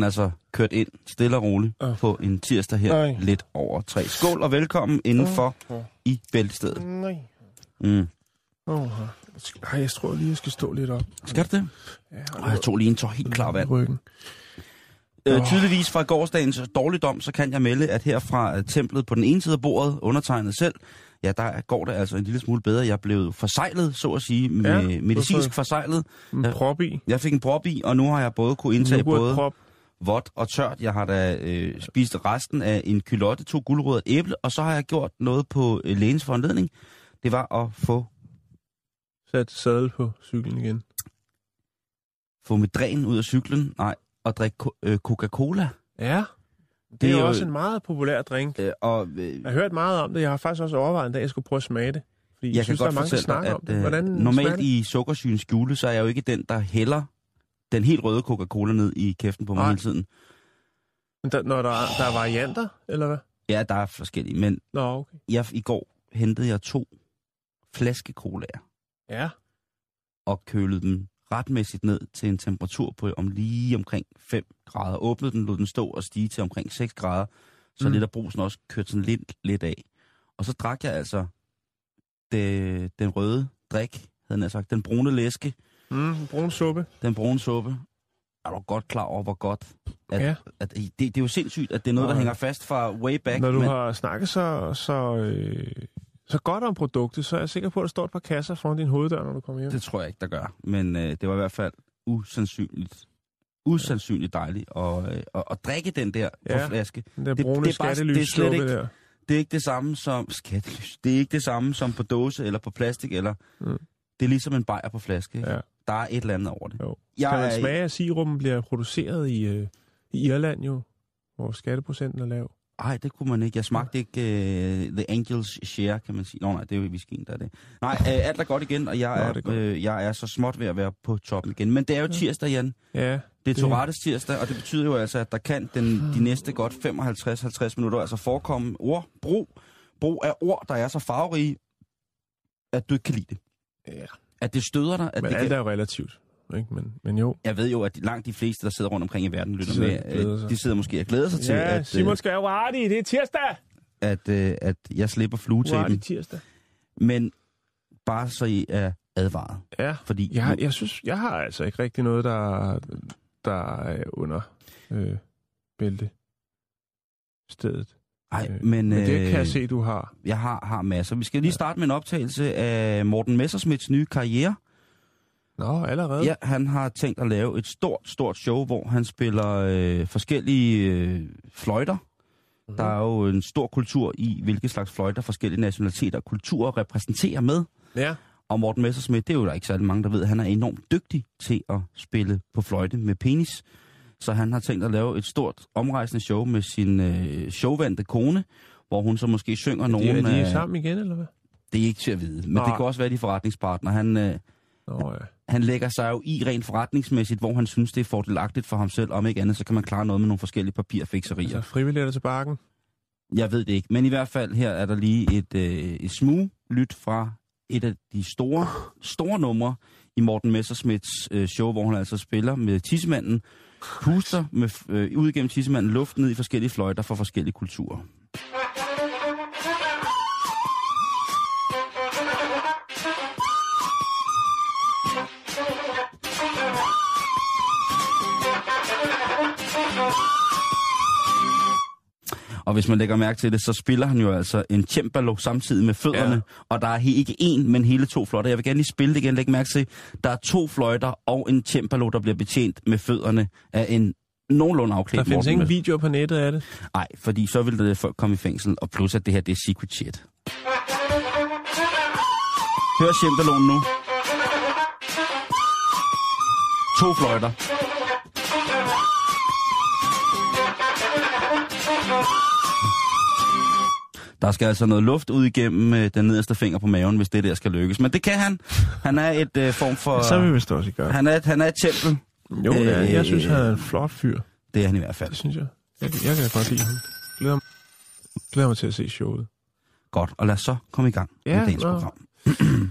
Den altså kørt ind stille og roligt Øh. på en tirsdag her Nej. lidt over tre. Skål og velkommen indenfor Øh. i bæltestedet. Nej. Mm. Oh, Ej, jeg tror lige, jeg skal stå lidt op. Skal du det? Ja, jeg tog lige en tår helt klar vand. Ryggen. Øh, tydeligvis fra gårdsdagens dårligdom, så kan jeg melde, at her fra øh, templet på den ene side af bordet, undertegnet selv, ja, der går det altså en lille smule bedre. Jeg blev forsejlet, så at sige, med Ja, medicinsk forsejlet. En prop i. Jeg fik en prop i, og nu har jeg både kunne indtage både prop. Vådt og tørt. Jeg har da øh, spist resten af en kylotte, to guldrødder og æble, og så har jeg gjort noget på øh, lægens foranledning. Det var at få, Sat sadel på cyklen igen. få mit dræn ud af cyklen, nej, og drikke ko- øh, Coca-Cola. Ja. Det, Det er er jo også en meget populær drink. Øh, og øh, Jeg har hørt meget om det. Jeg har faktisk også overvejet en dag, at jeg skulle prøve at smage det. Fordi jeg, jeg synes, kan der er godt mange, der snakker om det. øh, Hvordan normalt det? i sukkersygens skjule, så er jeg jo ikke den, der hælder den helt røde Coca-Cola ned i kæften på mig Nej. hele tiden. Men Der, når der, er- der er varianter, eller hvad? Ja, der er forskellige, men Nå, okay. jeg, i går hentede jeg to flaske colaer Ja. og kølede dem retmæssigt ned til en temperatur på om lige omkring 5 grader. Åbnede den, lod den stå og stige til omkring 6 grader, så Mm. lidt af brusen også kørte sådan lidt, lidt af. Og så drak jeg altså det, den røde drik, havde jeg sagt, den brune læske, Mm, brun suppe. den brune suppe. Er du godt klar over, hvor godt? At, Ja. at, det, det er jo sindssygt, at det er noget, der hænger fast fra way back. Når du men, har snakket så, så, øh, så godt om produktet, så er jeg sikker på, at der står et par kasser foran din hoveddør, når du kommer hjem. Det tror jeg ikke, der gør. Men øh, det var i hvert fald usandsynligt, usandsynligt dejligt at, øh, at, at drikke den der ja. flaske. Den der det- brune det er bare- det er slet ikke- der. Det er ikke det samme som skattelys. Det er ikke det samme som på dåse eller på plastik. Eller, Mm. Det er ligesom en bajer på flaske. Ikke? Ja. Der er et eller andet over det. Jo. Jeg Kan man er- smage, at sirupen bliver produceret i, øh, i Irland jo, hvor skatteprocenten er lav? Ej, det kunne man ikke. Jeg smagte ikke uh, The Angels Share, kan man sige. Nå nej, det er jo whiskyen, der er det. Nej, uh, alt er godt igen, og jeg Nå, er, er øh, jeg er så småt ved at være på toppen igen. Men det er jo tirsdag, Jan. Ja, Det er Torettes tirsdag, og det betyder jo altså, at der kan den, de næste godt 55-50 minutter altså forekomme ord, brug, brug af ord, der er så farverige, at du ikke kan lide det. Ja. At det støder dig. At men det alt kan... er jo relativt. Ikke? Men, men jo. Jeg ved jo, at langt de fleste, der sidder rundt omkring i verden, lytter sidder med, øh, sig. de sidder måske og glæder sig til, Ja, at, Simon skal jo i, det er tirsdag! øh, at, øh, at jeg slipper fluetæppen. tirsdag. Men bare så I er advaret. Ja, Fordi jeg, jeg synes, jeg har altså ikke rigtig noget, der, der er under øh, bælte stedet. Ej, Øh, men, men det kan øh, jeg se, du har. Jeg har, har masser. Vi skal lige starte med en optagelse af Morten Messersmiths nye karriere. Nå, allerede? Ja, han har tænkt at lave et stort, stort show, hvor han spiller øh, forskellige øh, fløjter. Mm-hmm. Der er jo en stor kultur i, hvilke slags fløjter forskellige nationaliteter og kulturer repræsenterer med. ja. Og Morten Messersmith, det er jo der ikke særlig mange, der ved, han er enormt dygtig til at spille på fløjte med penis. Så han har tænkt at lave et stort omrejsende show med sin øh, showvandte kone, hvor hun så måske synger Er nogen de, er de af... sammen igen, eller hvad? Det er ikke til at vide, men Nej. det kan også være de forretningspartner. Han, øh, Nå, ja. han lægger sig jo i rent forretningsmæssigt, hvor han synes, det er fordelagtigt for ham selv. Om ikke andet, så kan man klare noget med nogle forskellige papirfikserier. Altså frivillige til bakken. Jeg ved det ikke, men i hvert fald her er der lige et, øh, et smug lyt fra et af de store, store numre i Morten Messersmiths øh, show, hvor han altså spiller med tissemanden, puster med, øh, ud igennem tissemanden luft ned i forskellige fløjter fra forskellige kulturer. Og hvis man lægger mærke til det, så spiller han jo altså en cembalo samtidig med fødderne. Ja. Og der er ikke én, men hele to fløjter. Jeg vil gerne lige spille det igen. Læg mærke til, der er to fløjter og en cembalo, der bliver betjent med fødderne af en nogenlunde Der afklædt findes Morten ingen videoer på nettet af det. Nej, fordi så ville det folk komme i fængsel, og plus at det her, det er secret shit. Hør Shembalonen nu. To fløjter. Der skal altså noget luft ud igennem øh, den nederste finger på maven, hvis det der skal lykkes. Men det kan han. Han er et øh, form for... Så vil vi også gøre. han, er han er et tempel. Jo, Øh, jeg synes, han er en flot fyr. Det er han i hvert fald. Det synes jeg. Jeg, jeg kan godt lide ham. Glæder, mig- glæder mig til at se showet. Godt, og lad os så komme i gang Ja, med dagens nå. program.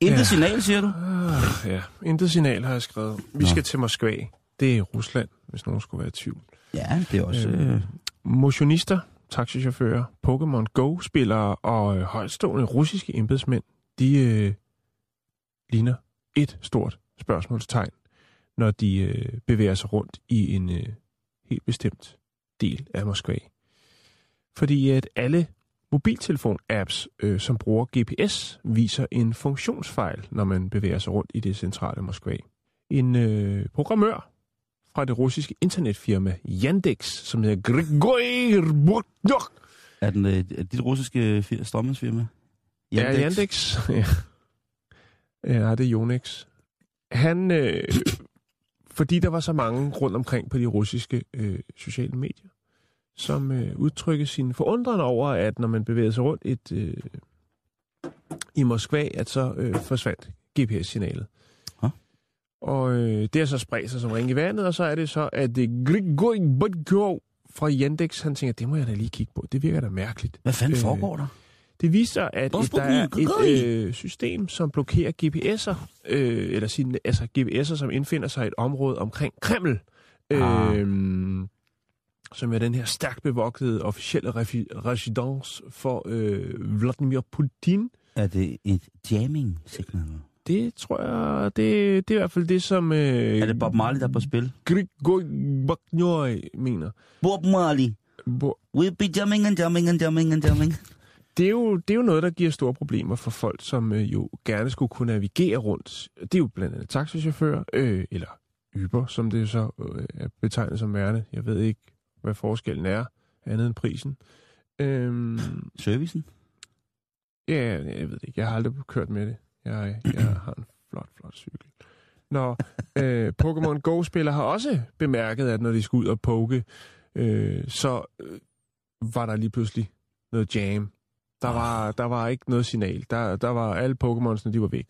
Intet Ja. signal, siger du? Ah, ja, intet signal har jeg skrevet. Vi Nå. skal til Moskva. Det er Rusland, hvis nogen skulle være i tvivl. Ja, det er også... Øhm, Øh, Motionister, taxichauffører, Pokémon Go-spillere og øh, højstående russiske embedsmænd, de øh, ligner et stort spørgsmålstegn, når de øh, bevæger sig rundt i en øh, helt bestemt del af Moskva. Fordi at alle mobiltelefon-apps, øh, som bruger GPS, viser en funktionsfejl, når man bevæger sig rundt i det centrale Moskva. En øh, programmør fra det russiske internetfirma Yandex, som hedder Grigori Burdok. er den øh, er dit russiske fir- strømmandsfirma? Ja, Yandex. ja. ja, det er Yonex. Han, øh, fordi der var så mange rundt omkring på de russiske øh, sociale medier, som øh, udtrykker sin forundring over, at når man bevæger sig rundt et, øh, i Moskva, at så øh, forsvandt GPS-signalet. Og øh, det har så spredt sig som ring i vandet, og så er det så, at øh, Grigori Burdko fra Yandex, han tænker, det må jeg da lige kigge på. Det virker da mærkeligt. Hvad fanden Øh, foregår der? Det viser, at et, der er et øh, system, som blokerer GPS'er, øh, eller sin, altså GPS'er, som indfinder sig i et område omkring Kreml. Ah. Øh, som er den her stærkt bevogtede officielle residence for øh, Vladimir Putin. Er det et jamming signal? Det tror jeg, det, det er i hvert fald det, som øh, Er det Bob Marley, der er på spil? Grigori Bagnoi mener. Bob Marley. Hvor- We'll be jumping and jumping and jumping and jumping. Det er, jo, det er jo noget, der giver store problemer for folk, som øh, jo gerne skulle kunne navigere rundt. Det er jo blandt andet taxichauffører, øh, eller Uber, som det så øh, er betegnet som værende. Jeg ved ikke, hvad forskellen er, andet end prisen. Øhm, Servicen? ja, jeg ved det ikke. Jeg har aldrig kørt med det. Jeg, jeg har en flot, flot cykel. Når øh, Pokémon Go-spillere har også bemærket, at når de skal ud og poke, øh, så øh, var der lige pludselig noget jam. Der var, der var ikke noget signal. Der, der var alle Pokémonsene, de var væk.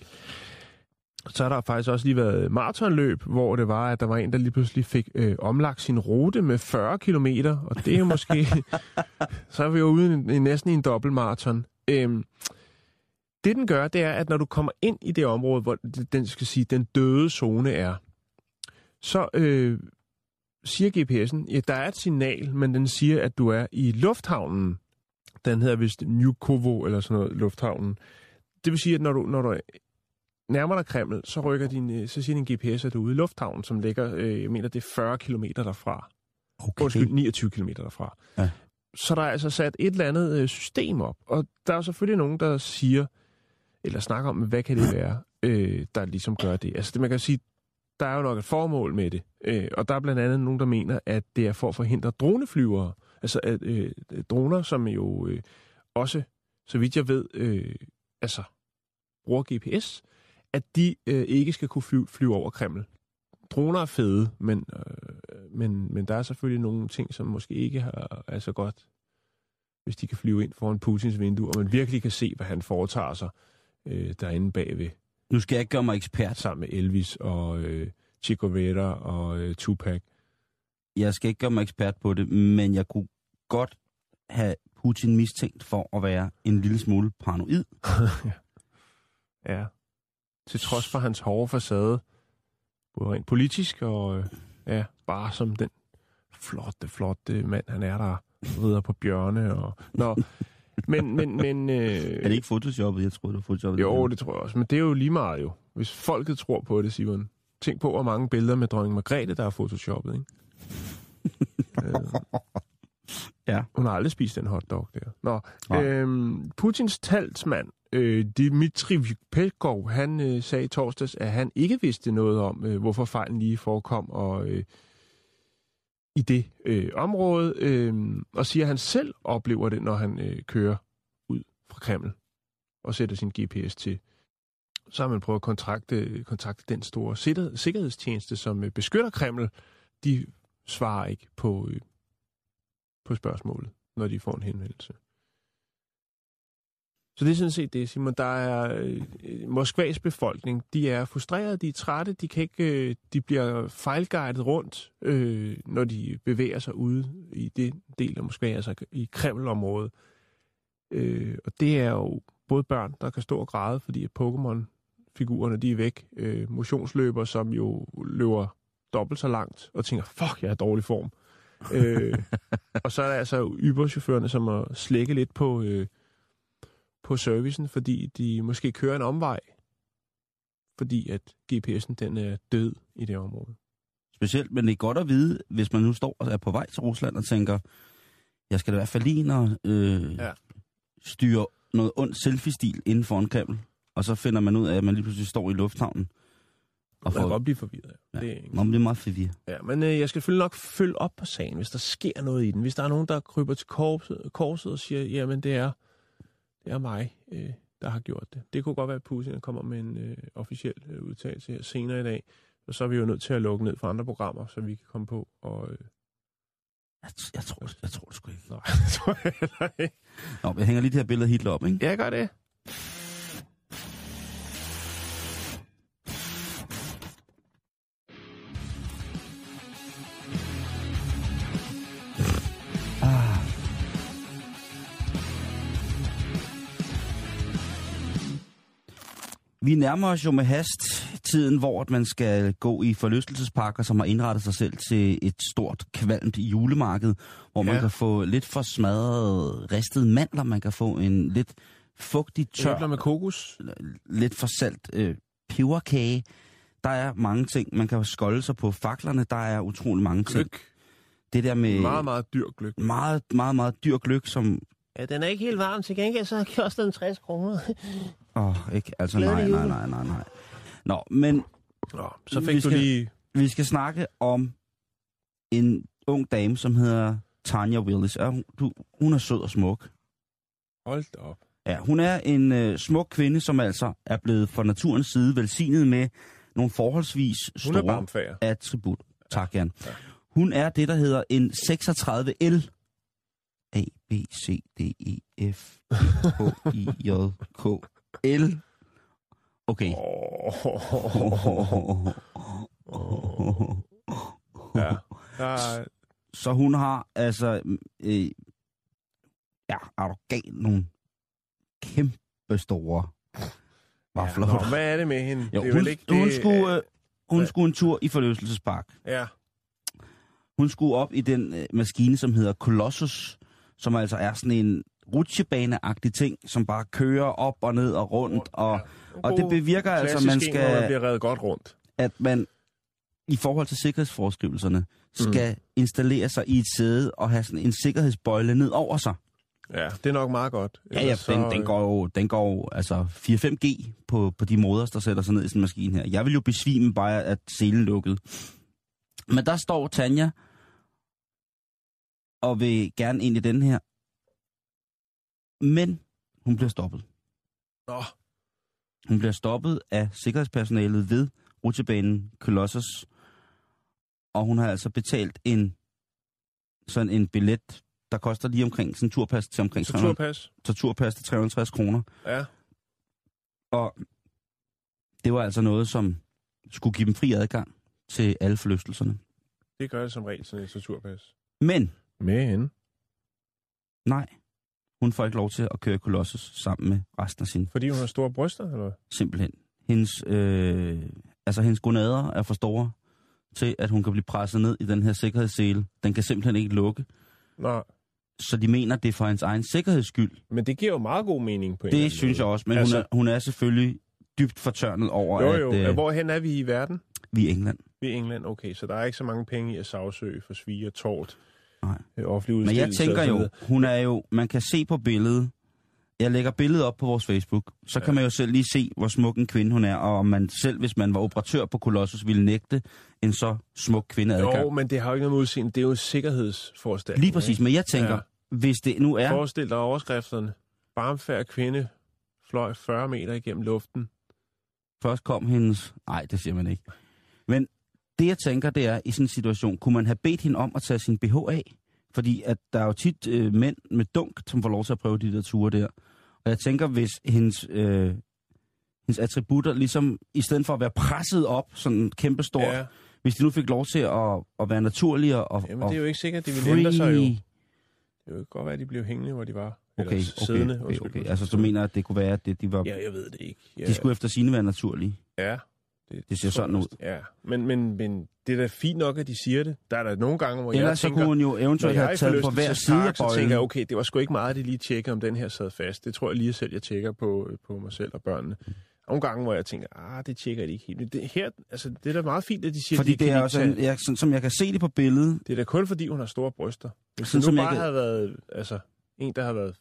Så har der faktisk også lige været maratonløb, hvor det var, at der var en, der lige pludselig fik øh, omlagt sin rute med 40 km, og det er jo måske... så er vi jo ude i, i næsten i en dobbeltmaraton. Øhm, det den gør, det er, at når du kommer ind i det område, hvor den skal sige, den døde zone er, så øh, siger GPS'en, ja, der er et signal, men den siger, at du er i lufthavnen. Den hedder vist Nykovo eller sådan noget, lufthavnen. Det vil sige, at når du, når du nærmer dig Kreml, så rykker din, øh, så siger din GPS, at du er ude i lufthavnen, som ligger, øh, jeg mener, det er 40 km derfra. Okay. Undskyld, 29 km derfra. Ja. Så der er altså sat et eller andet øh, system op. Og der er selvfølgelig nogen, der siger, eller snakker om, hvad kan det være, øh, der ligesom gør det. Altså det, man kan sige, der er jo nok et formål med det. Øh, og der er blandt andet nogen, der mener, at det er for at forhindre droneflyvere. Altså at, øh, droner, som jo øh, også, så vidt jeg ved, øh, altså bruger GPS, at de øh, ikke skal kunne flyve, flyve over Kreml. Droner er fede, men, øh, men, men der er selvfølgelig nogle ting, som måske ikke har, er så godt, hvis de kan flyve ind foran Putins vindue, og man virkelig kan se, hvad han foretager sig øh, derinde bagved, Nu skal jeg ikke gøre mig ekspert. sammen med Elvis og øh, Chico Vera og øh, Tupac. Jeg skal ikke gøre mig ekspert på det, men jeg kunne godt have Putin mistænkt for at være en lille smule paranoid. Ja. Til trods for hans hårde facade, både rent politisk og øh, ja, bare som den flotte, flotte mand, han er, der rider på bjørne. Og... Nå, men, men, men... Øh... Er det ikke photoshoppet? Jeg troede, det var photoshoppet. Jo, det tror jeg også. Men det er jo lige meget jo. Hvis folket tror på det, Simon. Tænk på, hvor mange billeder med dronning Margrethe, der er photoshoppet, ikke? øh, Ja. hun har aldrig spist den hotdog der. Nå, Nej. øhm, Putins talsmand, øh, Dmitri Peskov, han øh, sagde i torsdags, at han ikke vidste noget om, øh, hvorfor fejlen lige forekom, og øh, i det øh, område, øh, og siger, at han selv oplever det, når han øh, kører ud fra Kreml og sætter sin GPS til. Så har man prøvet at kontakte, kontakte den store sikkerhedstjeneste, som øh, beskytter Kreml. De svarer ikke på, øh, på spørgsmålet, når de får en henvendelse. Så det er sådan set det, Simon. Der er øh, Moskvas befolkning. De er frustrerede, de er trætte, de, kan ikke, øh, de bliver fejlguidet rundt, øh, når de bevæger sig ude i det del af Moskva, altså i Kreml-området. Øh, og det er jo både børn, der kan stå og græde, fordi Pokémon-figurerne de er væk. Øh, motionsløber, som jo løber dobbelt så langt, og tænker, fuck, jeg er i dårlig form. øh, og så er der altså Uber-chaufførerne, som må slække lidt på... Øh, på servicen, fordi de måske kører en omvej, fordi at GPS'en den er død i det område. Specielt, men det er godt at vide, hvis man nu står og er på vej til Rusland og tænker, jeg skal da i hvert fald lige når, øh, ja. styre noget ondt selfie-stil inden for en kabel, og så finder man ud af, at man lige pludselig står i lufthavnen. Og får... Man kan godt blive forvirret. Ja. Det, er man bliver meget forvirret. Ja, men øh, jeg skal selvfølgelig nok følge op på sagen, hvis der sker noget i den. Hvis der er nogen, der kryber til korset, korset og siger, jamen det er det er mig, øh, der har gjort det. Det kunne godt være, at Putin kommer med en øh, officiel øh, udtalelse her senere i dag. Og så er vi jo nødt til at lukke ned for andre programmer, så vi kan komme på og... Øh... Jeg, jeg, tror, jeg tror det sgu ikke. Nej, jeg tror jeg ikke. Nå, jeg hænger lige det her billede helt op, ikke? Ja, jeg gør det. Vi nærmer os jo med hast tiden, hvor man skal gå i forlystelsesparker, som har indrettet sig selv til et stort, kvalmt julemarked, hvor ja. man kan få lidt for smadret ristede mandler, man kan få en lidt fugtig tør... Æbler med kokos. Lidt for salt øh, peberkage. Der er mange ting, man kan skolde sig på faklerne. Der er utrolig mange gløk. ting. Det der med... Meget, meget dyr gløk. Meget, meget, meget dyr gløk, som Ja, den er ikke helt varm. Til gengæld så koster den 60 kroner. Åh, oh, ikke? Altså, nej, nej, nej, nej, nej. Nå, men... Nå, så fik du skal, lige... Vi skal snakke om en ung dame, som hedder Tanya Willis. Ja, hun, du, hun er sød og smuk. Hold da op. Ja, hun er en øh, smuk kvinde, som altså er blevet fra naturens side velsignet med nogle forholdsvis store attribut. Tak, Jan. Ja. Hun er det, der hedder en 36L A, B, C, D, E, F, H, I, J, K, L. Okay. Ja. Så hun har altså... Øh, ja, gal nogle kæmpe store vafler. Ja, nå, hvad er det med hende? Jo, det er hun, vel ikke det, hun, skulle, øh, hun ja. skulle en tur i forlystelsespark. Ja. Hun skulle op i den øh, maskine, som hedder Colossus, som altså er sådan en rutsjebaneagtig ting, som bare kører op og ned og rundt. Og, og det bevirker altså, at man skal... man bliver reddet godt rundt. At man i forhold til sikkerhedsforskrivelserne skal mm. installere sig i et sæde og have sådan en sikkerhedsbøjle ned over sig. Ja, det er nok meget godt. Ja, ja, så... den, den går jo, den går jo altså 4-5G på, på de måder, der sætter sig ned i sådan en maskine her. Jeg vil jo besvime bare, at selen lukkede. Men der står Tanja og vil gerne ind i den her. Men hun bliver stoppet. Nå. Hun bliver stoppet af sikkerhedspersonalet ved rutebanen Colossus. Og hun har altså betalt en sådan en billet, der koster lige omkring sådan en turpas til omkring 300, turpas. Turpas til 350 kroner. Ja. Og det var altså noget, som skulle give dem fri adgang til alle forlystelserne. Det gør det som regel, sådan et turpas. Men hende? Nej. Hun får ikke lov til at køre Colossus sammen med resten af sin... Fordi hun har store bryster, eller Simpelthen. Hendes, øh, altså hendes gonader er for store til, at hun kan blive presset ned i den her sikkerhedssele. Den kan simpelthen ikke lukke. Nej. Så de mener, det er for hendes egen sikkerheds skyld. Men det giver jo meget god mening på en Det synes jeg også, men altså... hun, er, hun er selvfølgelig dybt fortørnet over, jo, jo. at... Øh, Hvorhen er vi i verden? Vi er England. Vi er England, okay. Så der er ikke så mange penge i at sagsøge for svige og tort Nej. offentlig Men jeg tænker jo, hun er jo, man kan se på billedet, Jeg lægger billedet op på vores Facebook. Så Ja. kan man jo selv lige se, hvor smuk en kvinde hun er, og om man selv, hvis man var operatør på Colossus, ville nægte en så smuk kvinde adgang. Jo, men det har jo ikke noget med udseende. Det er jo en sikkerhedsforanstaltning. Lige præcis, men jeg tænker, ja. hvis det nu er... Forestil dig overskrifterne. Barmfærd kvinde fløj 40 meter igennem luften. Først kom hendes... Nej, det siger man ikke. Men det, jeg tænker, det er, i sådan en situation, kunne man have bedt hende om at tage sin BH af? Fordi at der er jo tit øh, mænd med dunk, som får lov til at prøve de der ture der. Og jeg tænker, hvis hendes, øh, hendes attributter, ligesom i stedet for at være presset op, sådan kæmpestort, ja. hvis de nu fik lov til at, at være naturlige og, Jamen, og det er jo ikke sikkert, de free... vil ændre sig jo. Det kan godt være, at de blev hængende, hvor de var. Eller Okay, siddende, okay, okay, okay. Altså, du mener, at det kunne være, at det, de var... Ja, jeg ved det ikke. Ja, De skulle efter sine være naturlige. ja, Det ser tror sådan jeg ud. Ja, men, men, men det er da fint nok, at de siger det. Der er der nogle gange, hvor jeg Ellers så tænker... kunne hun jo eventuelt jeg have taget på hver side af så tænker bøjlen. jeg, okay, det var sgu ikke meget, at de lige tjekker, om den her sad fast. Det tror jeg lige selv, jeg tjekker på, på mig selv og børnene. Nogle gange, hvor jeg tænker, ah, det tjekker de ikke helt. Men det, her, altså, det er da meget fint, at de siger, Fordi de det er også, tage- jeg, sådan, som jeg kan se det på billedet, Det er da kun fordi, hun har store bryster. Hvis Sådan det som nu jeg bare kan- havde været altså, en, der har været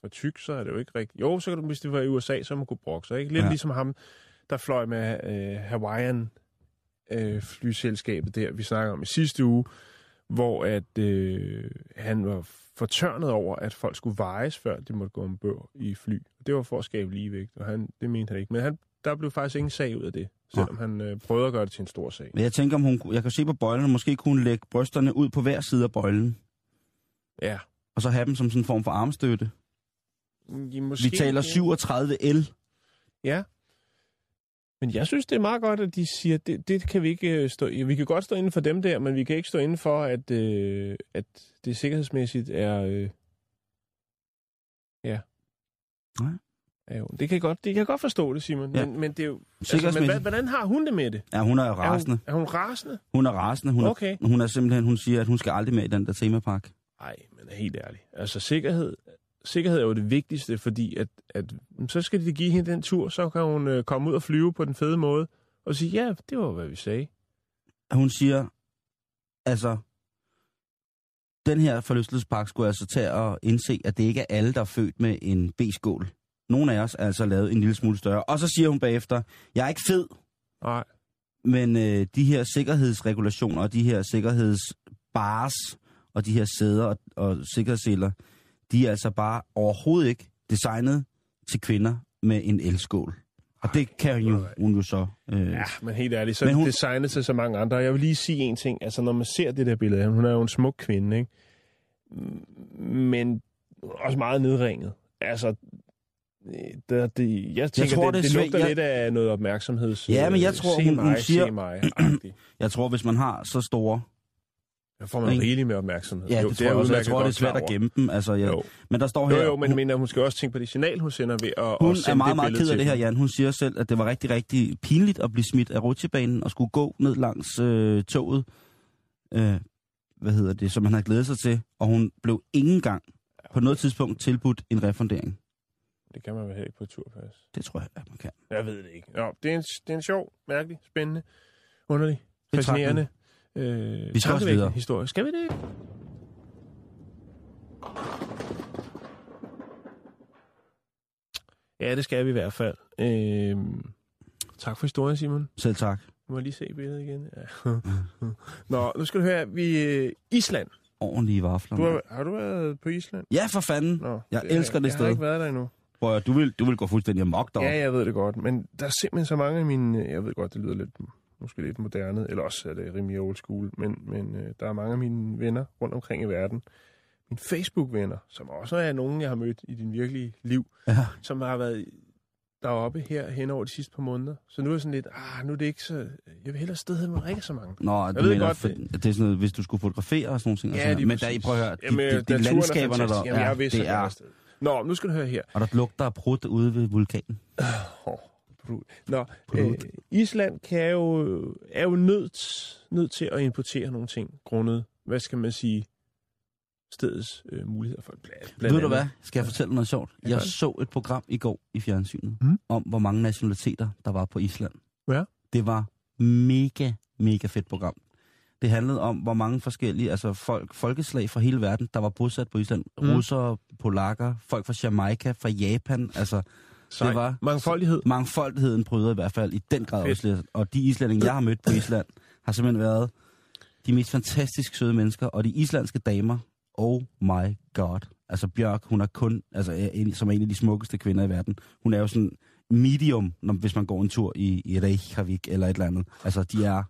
for tyk, så er det jo ikke rigtigt. Jo, så kan du, hvis det var i USA, så man kunne brokke sig. Ikke? Lidt ja. ligesom ham, der fløj med øh, Hawaiian øh, flyselskabet der, vi snakker om i sidste uge, hvor at øh, han var fortørnet over, at folk skulle vejes, før de måtte gå ombord i fly. Det var for at skabe ligevægt, og han, det mente han ikke. Men han, der blev faktisk ingen sag ud af det, selvom han øh, prøvede at gøre det til en stor sag. Men jeg tænker, om hun, jeg kan se på bøjlen, måske kunne hun lægge brysterne ud på hver side af bøjlen, Ja. og så have dem som sådan en form for armstøtte. I, måske, Vi taler 37 L. Ja. Men jeg synes, det er meget godt, at de siger, at det, det kan vi ikke øh, stå. Vi kan godt stå inden for dem der, men vi kan ikke stå inden for, at, øh, at det sikkerhedsmæssigt er... Øh, ja. Nej. Ja, jo. Det kan jeg godt, det kan jeg godt forstå det, Simon. Ja. Men, men det er jo... Altså, men hvordan har hun det med det? Ja, hun er jo rasende. Er hun, er hun rasende? Hun er rasende. Hun er, Okay. hun er simpelthen, hun siger, at hun skal aldrig med i den der temapark. Nej, men er helt ærligt. Altså, sikkerhed, sikkerhed er jo det vigtigste, fordi at, at så skal de give hende den tur, så kan hun øh, komme ud og flyve på den fede måde, og sige, ja, det var, hvad vi sagde. Hun siger, altså, den her forlystelsespark skulle altså tage og indse, at det ikke er alle, der er født med en B-skål. Nogle af os er altså lavet en lille smule større. Og så siger hun bagefter, jeg er ikke fed, Nej. men øh, de her sikkerhedsregulationer og de her sikkerhedsbars og de her sæder og, og sikkerhedsseler, de er altså bare overhovedet ikke designet til kvinder med en elskål. Og det kan hun jo, hun jo så... Øh, Ja, men helt ærligt, så Men hun- det designet til så mange andre. Jeg vil lige sige en ting. Altså, når man ser det der billede af hende, hun er jo en smuk kvinde, ikke? Men også meget nedringet. Altså, øh, der, det, jeg tænker, tror, det, det det, lugter Jeg- lidt af noget opmærksomheds... Ja, men jeg øh, tror, hun- hun siger- mig. Jeg tror, hvis man har så store... Der får man Ikke? rigeligt med opmærksomhed. Ja, Jo, det tror jeg også. Jeg tror, det er svært at gemme dem. Altså, jeg, Jo. Men der står her... Jo, jo, men hun, mener, hun skal også tænke på det signal, hun sender ved at, hun at er meget, det meget ked af det her. Jan. Hun siger selv, at det var rigtig, rigtig pinligt at blive smidt af rutsjebanen og skulle gå ned langs øh, toget. Øh, hvad hedder det? Som han havde glædet sig til. Og hun blev ingen gang på noget tidspunkt tilbudt en refundering. Det kan man vel ikke på turpas. Det tror jeg, at man kan. Jeg ved det ikke. Nå, det, er en, det er en sjov, mærkelig, spændende, underlig, Betragtning. Øh, Vi skal også videre. historie. Skal vi det? Ja, det skal vi i hvert fald. Øh, tak for historien, Simon. Selv tak. Må jeg lige se billedet igen? Ja. Nå, nu skal du høre, vi øh, Island. Ordentlige vafler. Du har, har du været på Island? Ja, for fanden. Nå, Jeg det elsker det jeg sted. Jeg har ikke været der endnu. Prøv at, du vil, du vil gå fuldstændig amok deroppe. Ja, jeg ved det godt, men der er simpelthen så mange af mine... Jeg ved godt, det lyder lidt, måske lidt moderne, eller også er det rimelig old school, men, men øh, der er mange af mine venner rundt omkring i verden, mine Facebook-venner, som også er nogen, jeg har mødt i din virkelige liv, Ja. som har været deroppe her hen over de sidste par måneder. Så nu er jeg sådan lidt, ah, nu er det ikke så... Jeg vil hellere sted der ikke så mange. Nå, du ved mener, godt, for, det er sådan noget, hvis du skulle fotografere og sådan nogle ting. og Ja, sådan noget. Men der, præcis. prøv at høre, de, Jamen, de, de, er landskaberne der. Jamen, jeg vidste, det jeg er. Nå, nu skal du høre her. og der lugter af brudt ude ved vulkanen. Oh, Nå, Brud. øh, Island kan jo, er jo nødt, nødt til at importere nogle ting, grundet, hvad skal man sige, stedets øh, muligheder for blandt, blandt Ved du hvad? Skal jeg fortælle noget sjovt? Jeg så et program i går i fjernsynet, Mm. om hvor mange nationaliteter, der var på Island. Ja. Det var mega, mega fedt program. Det handlede om, hvor mange forskellige altså folk, folkeslag fra hele verden, der var bosat på Island. Mm. Russere, polakker, folk fra Jamaica, fra Japan. Altså, Sej. det var Mangfoldighed. mangfoldigheden bryder i hvert fald i den grad også. Og de islændinge, jeg har mødt på Island, har simpelthen været de mest fantastisk søde mennesker. Og de islandske damer, oh my god. Altså Bjørk, hun er kun, altså en, som er en af de smukkeste kvinder i verden. Hun er jo sådan medium, når, hvis man går en tur i, i Reykjavik eller et eller andet. Altså de er...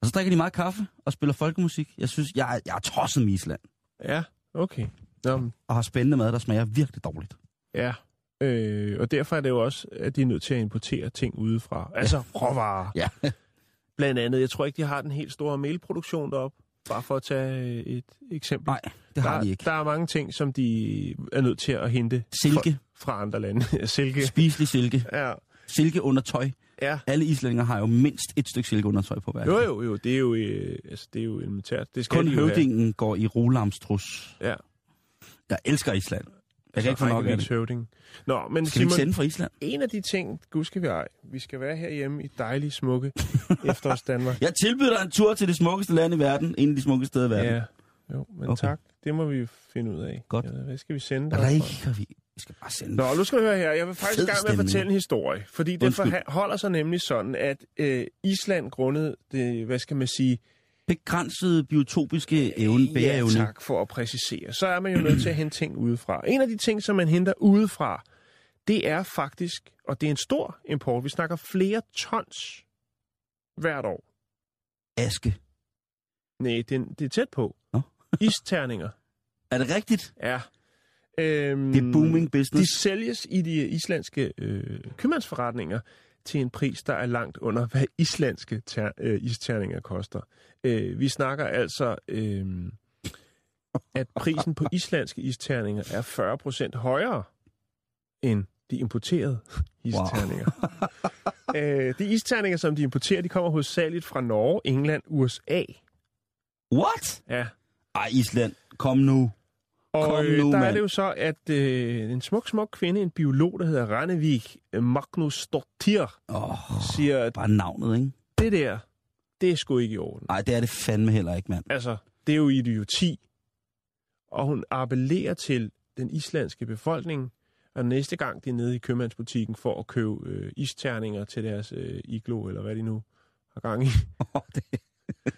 Og så drikker de meget kaffe og spiller folkemusik. Jeg synes, jeg, er- jeg er tosset med Island. Ja, okay. Nå, men Og har spændende mad, der smager virkelig dårligt. Ja, øh, og derfor er det jo også, at de er nødt til at importere ting udefra. Altså råvarer. Ja. Blandt andet, jeg tror ikke, de har den helt store melproduktion deroppe. Bare for at tage et eksempel. Nej, det har der, de ikke. Der er mange ting, som de er nødt til at hente Silke. fra, fra andre lande. silke. Spiselig silke. Ja, Silke under tøj. ja. Alle islændinge har jo mindst et stykke silke under tøj på hver. Jo, jo, jo. Det er jo, øh, altså, det er jo elementært. Det skal Kun de høvdingen går i rolamstrus. Ja. Jeg elsker Island. Jeg kan ikke få nok af det. høvding. Nå, men Skal vi Simon, sende fra Island? en af de ting, gud skal vi ej, vi skal være herhjemme i dejlige, smukke efterårs Danmark. Jeg tilbyder dig en tur til det smukkeste land i verden. En af de smukkeste steder i verden. Ja, jo, men Okay. tak. Det må vi finde ud af. Godt. Ja, hvad skal vi sende derfra? Reykjavik. Vi skal bare sende. Nå, nu skal du høre her. Jeg vil faktisk i gang med at fortælle en historie. Fordi det Undskyld. forha- holder sig nemlig sådan, at øh, Island grundet det, hvad skal man sige, Begrænsede biotopiske evne, bæreevne. Ja, tak for at præcisere. Så er man jo nødt til at hente ting udefra. En af de ting, som man henter udefra, det er faktisk, og det er en stor import, vi snakker flere tons hvert år. Aske. Nej, det er, det er tæt på. Nå. Isterninger. Er det rigtigt? Ja. Øhm, Det er booming business. De sælges i de islandske øh, købmandsforretninger til en pris, der er langt under, hvad islandske ter- øh, isterninger koster. Øh, vi snakker altså, øh, at prisen på islandske isterninger er 40 procent højere end de importerede isterninger. øh, de isterninger, som de importerer, de kommer hovedsageligt fra Norge, England, USA. What? Ja, Ej, Island. Kom nu. Og Kom øh, nu, der er mand. det jo så, at øh, en smuk, smuk kvinde, en biolog, der hedder Rannevik Magnus Dortir, oh, siger, bare navnet, ikke? det der, det er sgu ikke i orden. Nej, det er det fandme heller ikke, mand. Altså, det er jo idioti. Og hun appellerer til den islandske befolkning, og næste gang de er nede i købmandsbutikken for at købe øh, isterninger til deres øh, iglo, eller hvad de nu har gang i. Oh, det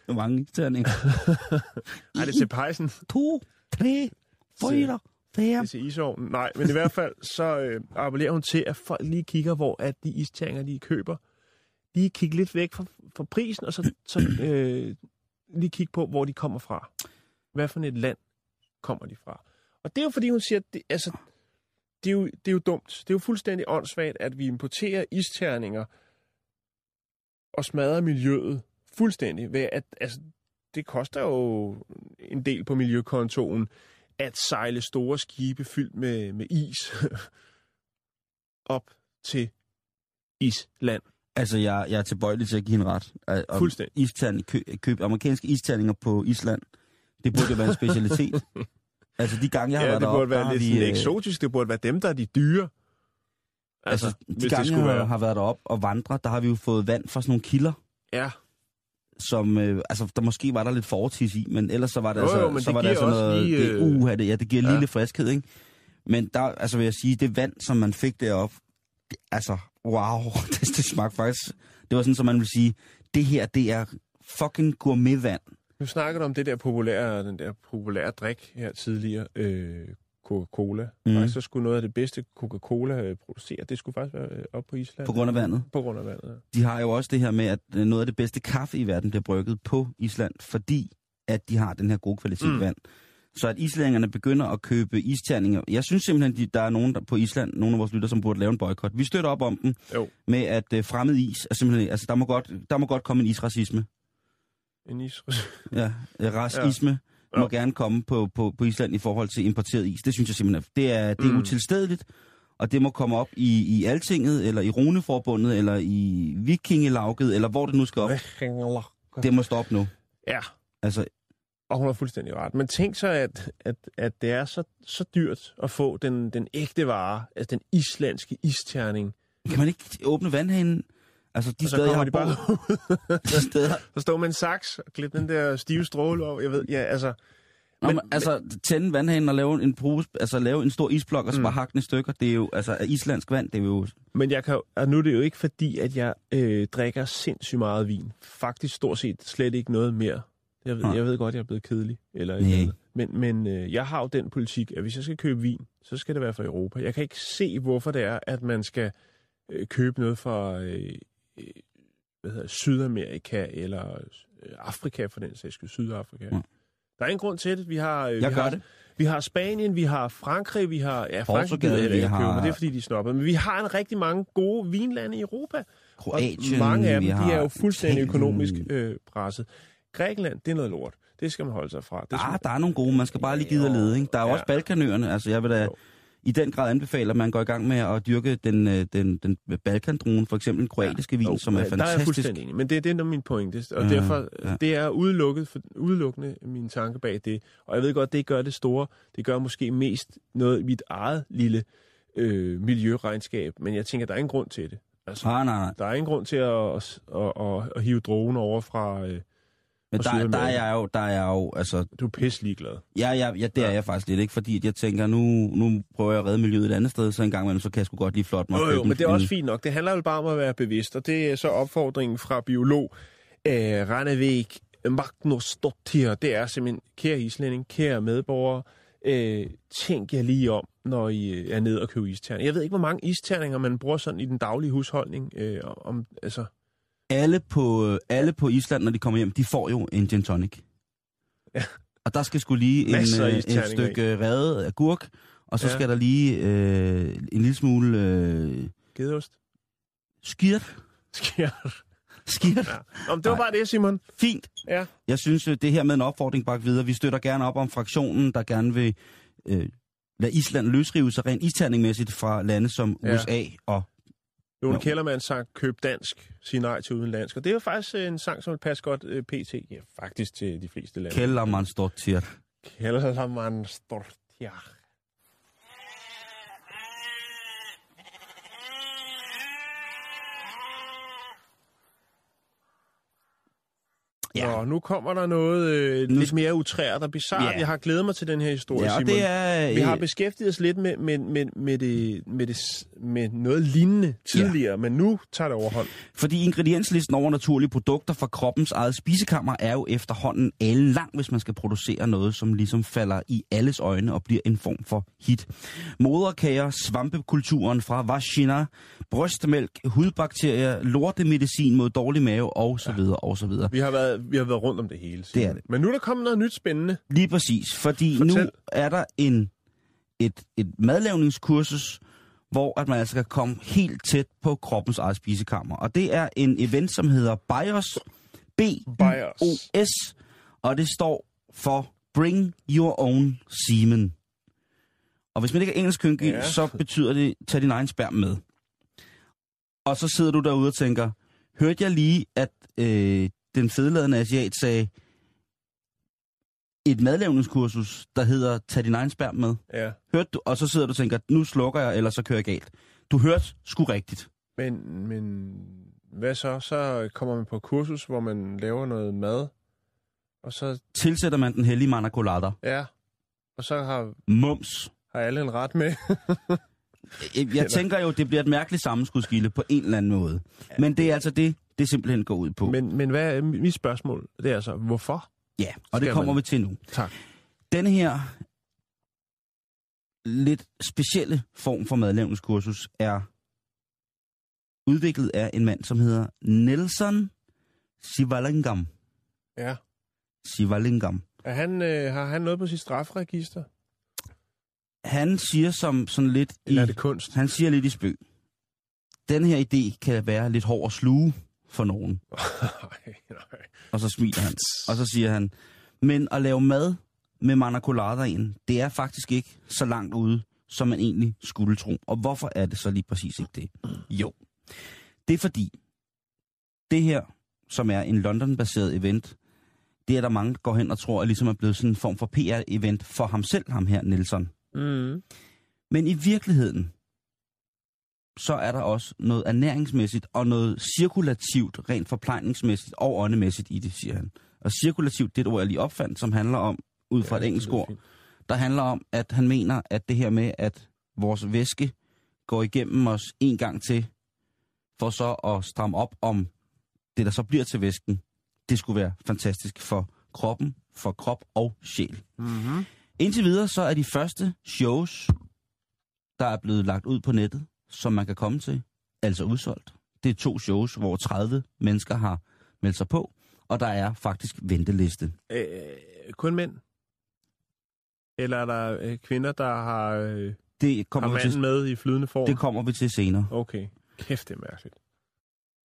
er mange terninger. Ej, det er til pejsen. To, tre, fire, Det fire. er til isovnen. Nej, men i hvert fald så øh, appellerer hun til, at folk lige kigger, hvor at de isterninger, de køber, lige kigge lidt væk fra, fra prisen, og så, så øh, lige kigge på, hvor de kommer fra. Hvad for et land kommer de fra? Og det er jo fordi, hun siger, at det, altså, det, er jo, det er jo dumt. Det er jo fuldstændig åndssvagt, at vi importerer isterninger og smadrer miljøet fuldstændig. Ved at, altså, det koster jo en del på miljøkontoen at sejle store skibe fyldt med, med is op til Island. Altså, jeg, jeg er tilbøjelig til at give hende ret. Om Fuldstændig. Isterning, køb, køb amerikanske isterninger på Island. Det burde være en specialitet. altså, de gange, jeg har Ja, været det deroppe, burde være der har lidt sådan øh, eksotisk. Det burde være dem, der er de dyre. Altså, Altså, de gange, jeg være... har været deroppe og vandre, der har vi jo fået vand fra sådan nogle kilder, Ja, som, øh, altså, der måske var der lidt fortis i, men ellers så var det Jo, altså, jo, så det var det altså noget, lige, det, øh, uh, det, ja, det giver ja. lille friskhed, ikke? Men der, altså vil jeg sige, det vand, som man fik deroppe, det, altså, wow, det, det smagte faktisk, det var sådan, som man vil sige, det her, det er fucking gourmetvand. nu snakker du om det der populære, den der populære drik her tidligere, øh, Coca-Cola. Mm. Faktisk så skulle noget af det bedste Coca-Cola øh, producere, det skulle faktisk være øh, op på Island. På grund af vandet. På grund af vandet, ja. De har jo også det her med, at øh, noget af det bedste kaffe i verden bliver brygget på Island, fordi at de har den her gode kvalitet Mm. vand. Så at islændingerne begynder at købe isterninger. Jeg synes simpelthen, de, der er nogen der på Island, nogle af vores lytter, som burde lave en boykot. Vi støtter op om dem Jo, med, at øh, fremmed is er simpelthen... Altså, der må godt, der må godt komme en isracisme. en is. Ja, øh, racisme ja. må gerne komme på, på, på Island i forhold til importeret is. Det synes jeg simpelthen, det er, det er Mm. utilstedeligt. Og det må komme op i, i Altinget, eller i Runeforbundet, eller i Vikingelauget, eller hvor det nu skal op. Det må stoppe nu. Ja, Altså, og hun har fuldstændig ret. Men tænk så, at, at, at det er så, så dyrt at få den, den ægte vare, altså den islandske isterning. kan man ikke åbne vandhanen? Altså, de og så steder, kommer de bare boet, de steder, Så står med en saks og klipper den der stive stråle over. Jeg ved, ja, altså... Nå, Men- men, altså, tænde vandhanen og lave en, pose, altså, lave en stor isblok og så Mm. bare hakke den i stykker, det er jo, altså, islandsk vand, det er jo... Men jeg kan, og nu er det jo ikke fordi, at jeg øh, drikker sindssygt meget vin. Faktisk stort set slet ikke noget mere. Jeg ved, jeg ved godt, jeg er blevet kedelig. Eller et eller andet. Men, men øh, jeg har jo den politik, at hvis jeg skal købe vin, så skal det være fra Europa. Jeg kan ikke se, hvorfor det er, at man skal øh, købe noget fra øh, øh, hvad hedder, Sydamerika eller øh, Afrika for den sags skyld. Sydafrika. Mm. Der er ingen grund til det. Vi har, øh, vi har, det. Vi har Spanien, vi har Frankrig, vi har... Ja, Frankrig gider jeg købe, har- men det er fordi, de snopper. Men vi har en rigtig mange gode vinlande i Europa. Kroatien, og mange af dem, de er jo fuldstændig Italien. økonomisk øh, presset. Grækenland, det er noget lort. Det skal man holde sig fra. Det Ah, der er nogle gode, man skal bare lige gide at lede, ikke? Der er jo Ja. også Balkanøerne, altså jeg vil da Jo. I den grad anbefale, at man går i gang med at dyrke den, øh, den, den Balkandruen, for eksempel den kroatiske vin, Jo, som er ja, Der er jeg fantastisk. fuldstændig enig. Men det, det er min pointe. Og Ja, ja, derfor, ja. ja. det er udelukket, for, udelukkende min tanke bag det. Og jeg ved godt, det gør det store. Det gør måske mest noget i mit eget lille øh, miljøregnskab. Men jeg tænker, der er ingen grund til det. Altså, Nej, nej, nej. der er ingen grund til at, at, at, at, at hive drogen over fra... Øh, Men der, der, Sydamerika. er jeg jo, der er jeg jo, altså, du er pisse ligeglad. ja, ja, ja, det er Ja. jeg faktisk lidt, ikke? Fordi jeg tænker, nu, nu prøver jeg at redde miljøet et andet sted, så en gang imellem, så kan jeg sgu godt lige flot mig. Jo, jo, men en- det er også fint nok. Det handler jo bare om at være bevidst, og det er så opfordringen fra biolog øh, Ranevik Magnusdottir. Det er simpelthen, kære islænding, kære medborgere, øh, tænk jer lige om, når I øh, er nede og køber isterninger. Jeg ved ikke, hvor mange isterninger man bruger sådan i den daglige husholdning. Øh, om, altså, alle på, øh, alle på Island, når de kommer hjem, de får jo en gin tonic. Ja. Og der skal skulle lige en, af øh, et stykke revet agurk, og så Ja. skal der lige øh, en lille smule øh, gedeost. skirt. Sker. Skirt. Ja. Om det var Nej. bare det, Simon. Fint. Ja. Jeg synes, øh, det her med en opfordring bare videre. Vi støtter gerne op om fraktionen, der gerne vil øh, lade Island løsrive sig rent isterningmæssigt fra lande som Ja. USA og Lone Jo. Kellermann sang Køb dansk, sig nej til udenlandsk. Og det er jo faktisk øh, en sang, som vil passe godt øh, pt. Ja, faktisk til de fleste lande. Kellermannsdottir. Kellermann Stortja. Ja. Nå, nu kommer der noget øh, Nu- lidt mere utrært og bizart. Ja. Jeg har glædet mig til den her historie, Ja, Simon. det er... Vi har øh, beskæftiget os lidt med, med, med, med, det, med, det, med noget lignende tidligere, ja. men nu tager det overhånd. Fordi ingredienslisten over naturlige produkter fra kroppens eget spisekammer er jo efterhånden alle lang, hvis man skal producere noget, som ligesom falder i alles øjne og bliver en form for hit. Moderkager, svampekulturen fra Vashina, brystmælk, hudbakterier, lortemedicin mod dårlig mave og så videre og så videre. Vi har været, vi har været rundt om det hele. Simon. Det er det. Men nu er der kommet noget nyt spændende. Lige præcis, fordi Fortæl. nu er der en, et, et madlavningskursus, hvor at man altså kan komme helt tæt på kroppens eget spisekammer. Og det er en event, som hedder BIOS, B-O-S, og det står for Bring Your Own Semen. Og hvis man ikke er engelsk kønke, Ja. ja. så betyder det, tag din egen sperm med. Og så sidder du derude og tænker, hørte jeg lige, at øh, den fedeladende asiat sagde, et madlavningskursus, der hedder Tag din egen sperm med. Ja. Hørte du? Og så sidder du og tænker, nu slukker jeg, eller så kører jeg galt. Du hørte sgu rigtigt. Men, men hvad så? Så kommer man på kursus, hvor man laver noget mad, og så, Tilsætter man den hellige manacolader. ja, og så har, Mums. har alle en ret med. Jeg, jeg tænker jo, det bliver et mærkeligt sammenskudskilde på en eller anden måde. Men det er altså det, det simpelthen går ud på. Men, men hvad er mit spørgsmål? Det er altså, hvorfor? ja, og det kommer man- vi til nu. Tak. Denne her lidt specielle form for madlavningskursus er udviklet af en mand, som hedder Nelson Sivalingam. Ja. Sivalingam. Er han, øh, har han noget på sit strafregister? Han siger som sådan lidt Eller i, er det kunst? han siger lidt i spøg. Den her idé kan være lidt hård at sluge for nogen. nej, nej. Og så smiler han. Og så siger han, men at lave mad med manacolader ind, det er faktisk ikke så langt ude, som man egentlig skulle tro. Og hvorfor er det så lige præcis ikke det? Jo, det er fordi, det her, som er en London-baseret event, det er der mange, der går hen og tror, er ligesom er blevet sådan en form for PR-event for ham selv, ham her, Nelson. Mm. Men i virkeligheden, så er der også noget ernæringsmæssigt og noget cirkulativt, rent forplejningsmæssigt og åndemæssigt i det, siger han. Og cirkulativt, det er et ord, jeg lige opfandt, som handler om, ud fra Ja, et engelsk ord, der handler om, at han mener, at det her med, at vores væske går igennem os en gang til, for så at stramme op om det, der så bliver til væsken, det skulle være fantastisk for kroppen, for krop og sjæl. Mm-hmm. Indtil videre, så er de første shows, der er blevet lagt ud på nettet, som man kan komme til, altså udsolgt. Det er to shows, hvor 30 mennesker har meldt sig på, og der er faktisk venteliste. Øh, kun mænd? Eller er der øh, kvinder, der har, øh, Det har kommer, vi manden til, med i flydende form? det kommer vi til senere. Okay. Kæft, det er mærkeligt.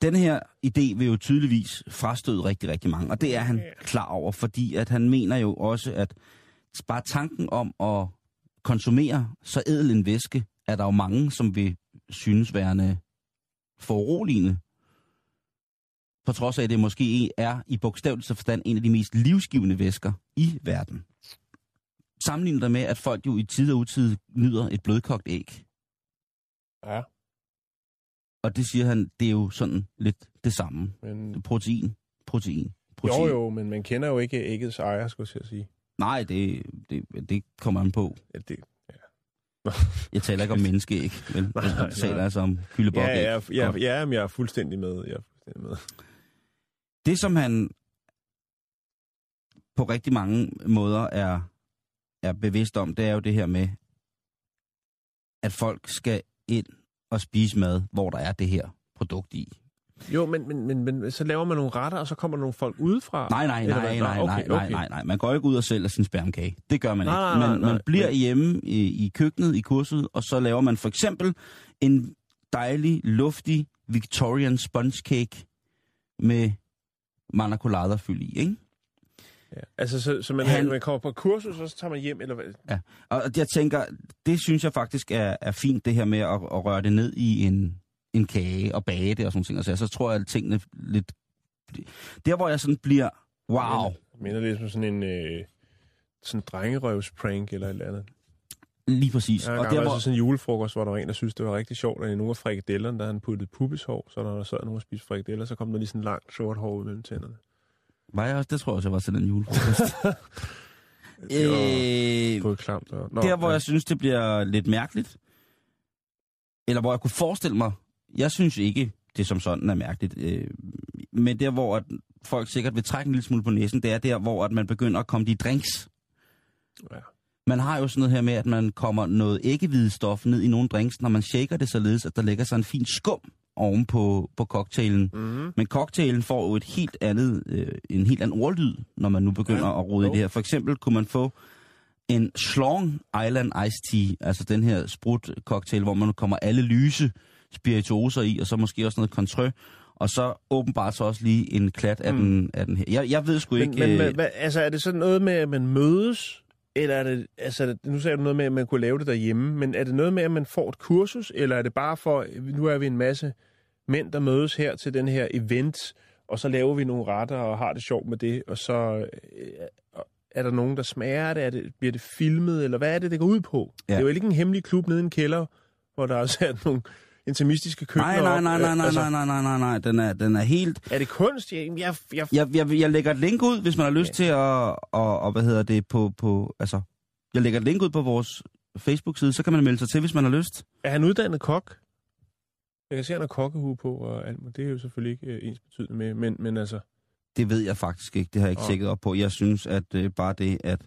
Den her idé vil jo tydeligvis frastøde rigtig, rigtig mange, og det er han klar over, fordi at han mener jo også, at bare tanken om at konsumere så edel en væske, er der jo mange, som vil synes værende foruroligende. På trods af, at det måske er i bogstaveligste forstand en af de mest livsgivende væsker i verden. Sammenlignet der med, at folk jo i tid og utid nyder et blødkogt æg. Ja, Og det siger han, det er jo sådan lidt det samme. men... Protein, protein, protein. Jo, jo, men man kender jo ikke æggets ejer, skulle jeg sige. Nej, det, det, det kommer an på. Ja, det, Jeg taler ikke om menneskeæg, vel? Nej, Jeg taler nej. altså om kyllebok. ja, ja, ja, ja, men jeg er fuldstændig med. Jeg er fuldstændig med. Det, som han på rigtig mange måder er, er bevidst om, det er jo det her med, at folk skal ind og spise mad, hvor der er det her produkt i. Jo, men, men, men, men så laver man nogle retter, og så kommer der nogle folk udefra. Nej, nej, nej, nej, nej, okay, nej, okay. nej, nej. Man går ikke ud og sælger sin spermkage. Det gør man Nej, ikke. nej, Man, nej, man bliver men- hjemme i, i køkkenet, i kurset, og så laver man for eksempel en dejlig, luftig Victorian sponge cake med manna colada fyld i, ikke? Ja. Altså, så, så man, Han- man kommer på kursus, og så tager man hjem, eller hvad? Og jeg tænker, det synes jeg faktisk er, er fint, det her med at, at røre det ned i en, en kage og bage det og sådan ting. Så, så tror jeg, at tingene lidt... Der, hvor jeg sådan bliver, wow, Jeg mener det er som sådan en øh, sådan en drengerøvsprank eller et eller andet. lige præcis. Jeg og der, været hvor, sådan en julefrokost, hvor der var en, der synes, det var rigtig sjovt, at i nogle af frikadellerne, der han puttet pubeshår, så når der sad nogen og spiste frikadeller, så kom der lige sådan langt sort hår ud mellem tænderne. var jeg også, det tror jeg også, jeg var til den julefrokost. Det var øh, både klamt og... Nå, der, hvor ja. jeg synes, det bliver lidt mærkeligt, eller hvor jeg kunne forestille mig, jeg synes ikke, det som sådan er mærkeligt, øh, men der, hvor at folk sikkert vil trække en lille smule på næsen, det er der, hvor at man begynder at komme de drinks. Ja. Man har jo sådan noget her med, at man kommer noget æggehvidestof ned i nogle drinks, når man shaker det således, at der lægger sig en fin skum oven på, på cocktailen. Mm-hmm. Men cocktailen får jo et helt andet, øh, en helt anden ordlyd, når man nu begynder Ja, at rode i det her. For eksempel kunne man få en Schlong Island Ice Tea, altså den her sprut cocktail, hvor man kommer alle lyse spirituoser i, og så måske også noget contrø, og så åbenbart så også lige en klat af, Mm. den, af den her. Jeg, jeg ved sgu Men, ikke... men øh, hvad, hvad, altså, er det sådan noget med, at man mødes, eller er det, altså, nu sagde du noget med, at man kunne lave det derhjemme, men er det noget med, at man får et kursus, eller er det bare for, nu er vi en masse mænd, der mødes her til den her event, og så laver vi nogle retter og har det sjovt med det, og så øh, er der nogen, der smager det, er det, bliver det filmet, eller hvad er det, det går ud på? Ja. Ja. Det er jo ikke en hemmelig klub nede i en kælder, hvor der er sat nogle intimistiske køkkener Nej, nej, nej, nej, nej, Altså, nej, nej, nej, nej, nej, den er, den er helt... Er det kunst? Jeg, jeg, jeg, Jeg, jeg, jeg lægger et link ud, hvis man har lyst ja. til at, og, og, hvad hedder det, på, på, altså, jeg lægger et link ud på vores Facebook-side, så kan man melde sig til, hvis man har lyst. Er han uddannet kok? Jeg kan se, at han har kokkehue på og alt, men det er jo selvfølgelig ikke øh, ens betydende med, men, men altså... Det ved jeg faktisk ikke, det har jeg ikke tjekket op på. Jeg synes, at øh, bare det, at,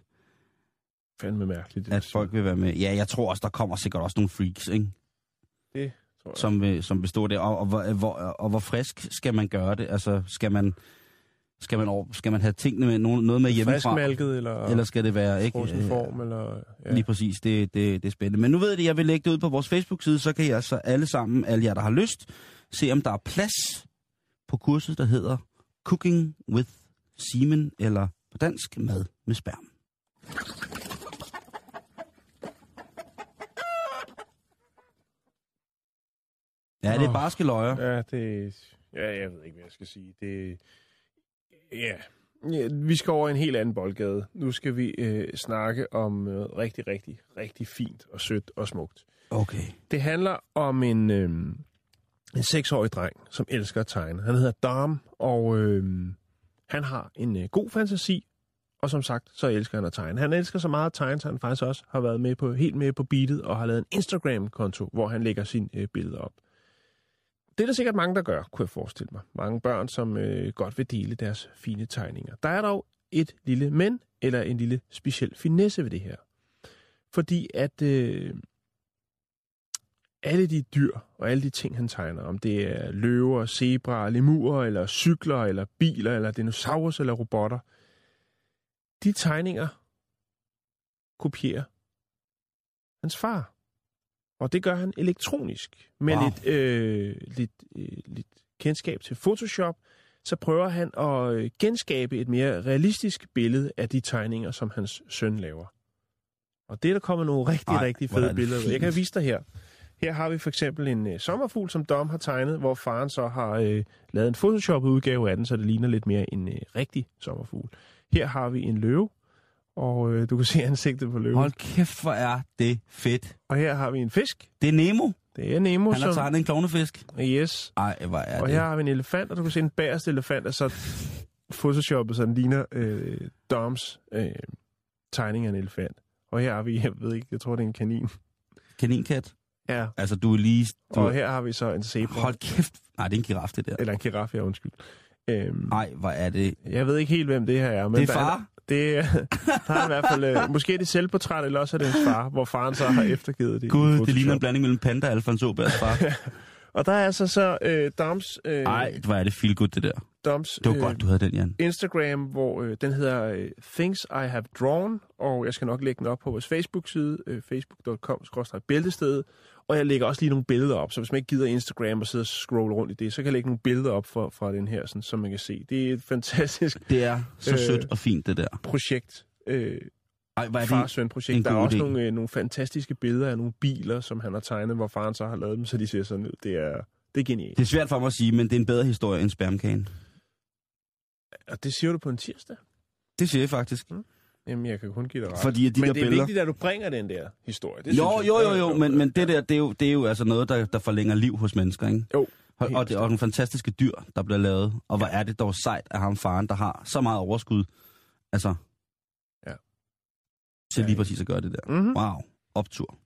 Fandme mærkeligt. det at folk vil være med. Ja, jeg tror også, der kommer sikkert også nogle freaks, ikke? Det. Som, vil, som består der. Og, og, hvor, hvor, og hvor frisk skal man gøre det? Altså, skal man, skal man, over, skal man have tingene med, noget noget med hjemmefra? Friskmalket eller, Eller skal det være, ikke? Øh, form, eller... Ja. Lige præcis, det, det, det er spændende. Men nu ved jeg det, jeg vil lægge det ud på vores Facebook-side, så kan jeg så alle sammen, alle jer, der har lyst, se om der er plads på kurset, der hedder Cooking with Semen, eller på dansk, mad med sperm. Ja, det er barske løjer. Ja, det... Ja, jeg ved ikke, hvad jeg skal sige. Det... Ja. ja vi skal over en helt anden boldgade. Nu skal vi øh, snakke om noget rigtig, rigtig, rigtig fint og sødt og smukt. Okay. Det handler om en, øh, en seksårig dreng, som elsker at tegne. Han hedder Dom, og øh, han har en øh, god fantasi, og som sagt, så elsker han at tegne. Han elsker så meget at tegne, så han faktisk også har været med på, helt med på beatet og har lavet en Instagram-konto, hvor han lægger sine øh, billeder op. Det er der sikkert mange, der gør, kunne jeg forestille mig. Mange børn, som øh, godt vil dele deres fine tegninger. Der er dog et lille men, eller en lille speciel finesse ved det her. Fordi at øh, alle de dyr og alle de ting, han tegner, om det er løver, zebraer, lemurer, eller cykler, eller biler, eller dinosaurer, eller robotter, de tegninger kopierer hans far. Og det gør han elektronisk. Med Wow. lidt, øh, lidt, øh, lidt kendskab til Photoshop, så prøver han at øh, genskabe et mere realistisk billede af de tegninger, som hans søn laver. Og det er der kommet nogle rigtig, Ej, rigtig fede billeder. ud. Jeg kan fint. vise dig her. Her har vi for eksempel en øh, sommerfugl, som Dom har tegnet, hvor faren så har øh, lavet en photoshoppet udgave af den, så det ligner lidt mere en øh, rigtig sommerfugl. Her har vi en løve, og øh, du kan se ansigtet på løven. Hold kæft, hvor er det fedt. Og her har vi en fisk. Det er Nemo. Det er Nemo, Han har som... tegnet en klovnefisk. Yes. Ej, hvor er Og det. her har vi en elefant, og du kan se en bagerste elefant, er så photoshoppet, så den ligner øh, Doms øh, tegning af en elefant. Og her har vi, jeg ved ikke, jeg tror det er en kanin. Kaninkat. Ja. Altså, du er lige... Du... Og her har vi så en zebra. Hold kæft. Nej, det er en giraf, det der. Eller en giraf, ja, undskyld. Øhm, Ej, hvor er det... jeg ved ikke helt, hvem det her er. Men Det er far. Det er, der er i hvert fald, øh, måske er det selvportræt, eller også er det hans far, hvor faren så har eftergivet det. Gud, det ligner en blanding mellem Panda og Alfons Åbergs far. Og der er altså så øh, Doms, øh, Ej, hvor er det feel good, det der. Doms Det var øh, godt, du havde den, Jan. Instagram, hvor øh, den hedder øh, Things I Have Drawn, og jeg skal nok lægge den op på vores Facebook-side, øh, facebook.com-bæltestedet, og jeg lægger også lige nogle billeder op, så hvis man ikke gider Instagram og sidder og scrolle rundt i det, så kan jeg lægge nogle billeder op for, fra den her, sådan, som man kan se. Det er et fantastisk Det er så Øh, sødt og fint, det der. projekt, øh, Ej, er det... far-søn-projekt. en Der er også idé. nogle, øh, nogle fantastiske billeder af nogle biler, som han har tegnet, hvor faren så har lavet dem, så de ser sådan ud. Det er, det er genialt. Det er svært for mig at sige, men det er en bedre historie end spermkagen. Og det siger du på en tirsdag? Det siger jeg faktisk. Jamen, jeg kan kun give dig ret. Fordi de Men der det er billeder... vigtigt, at du bringer den der historie. Det Jo, synes jeg. jo, jo, jo, men, men det der, det er jo, det er jo altså noget, der, der forlænger liv hos mennesker, ikke? Jo, Og, og, det, og nogle fantastiske dyr, der bliver lavet. Og hvor er det dog sejt af ham faren, der har så meget overskud. Altså, Ja. til Ja, lige præcis at gøre det der. Mm-hmm. Wow, optur.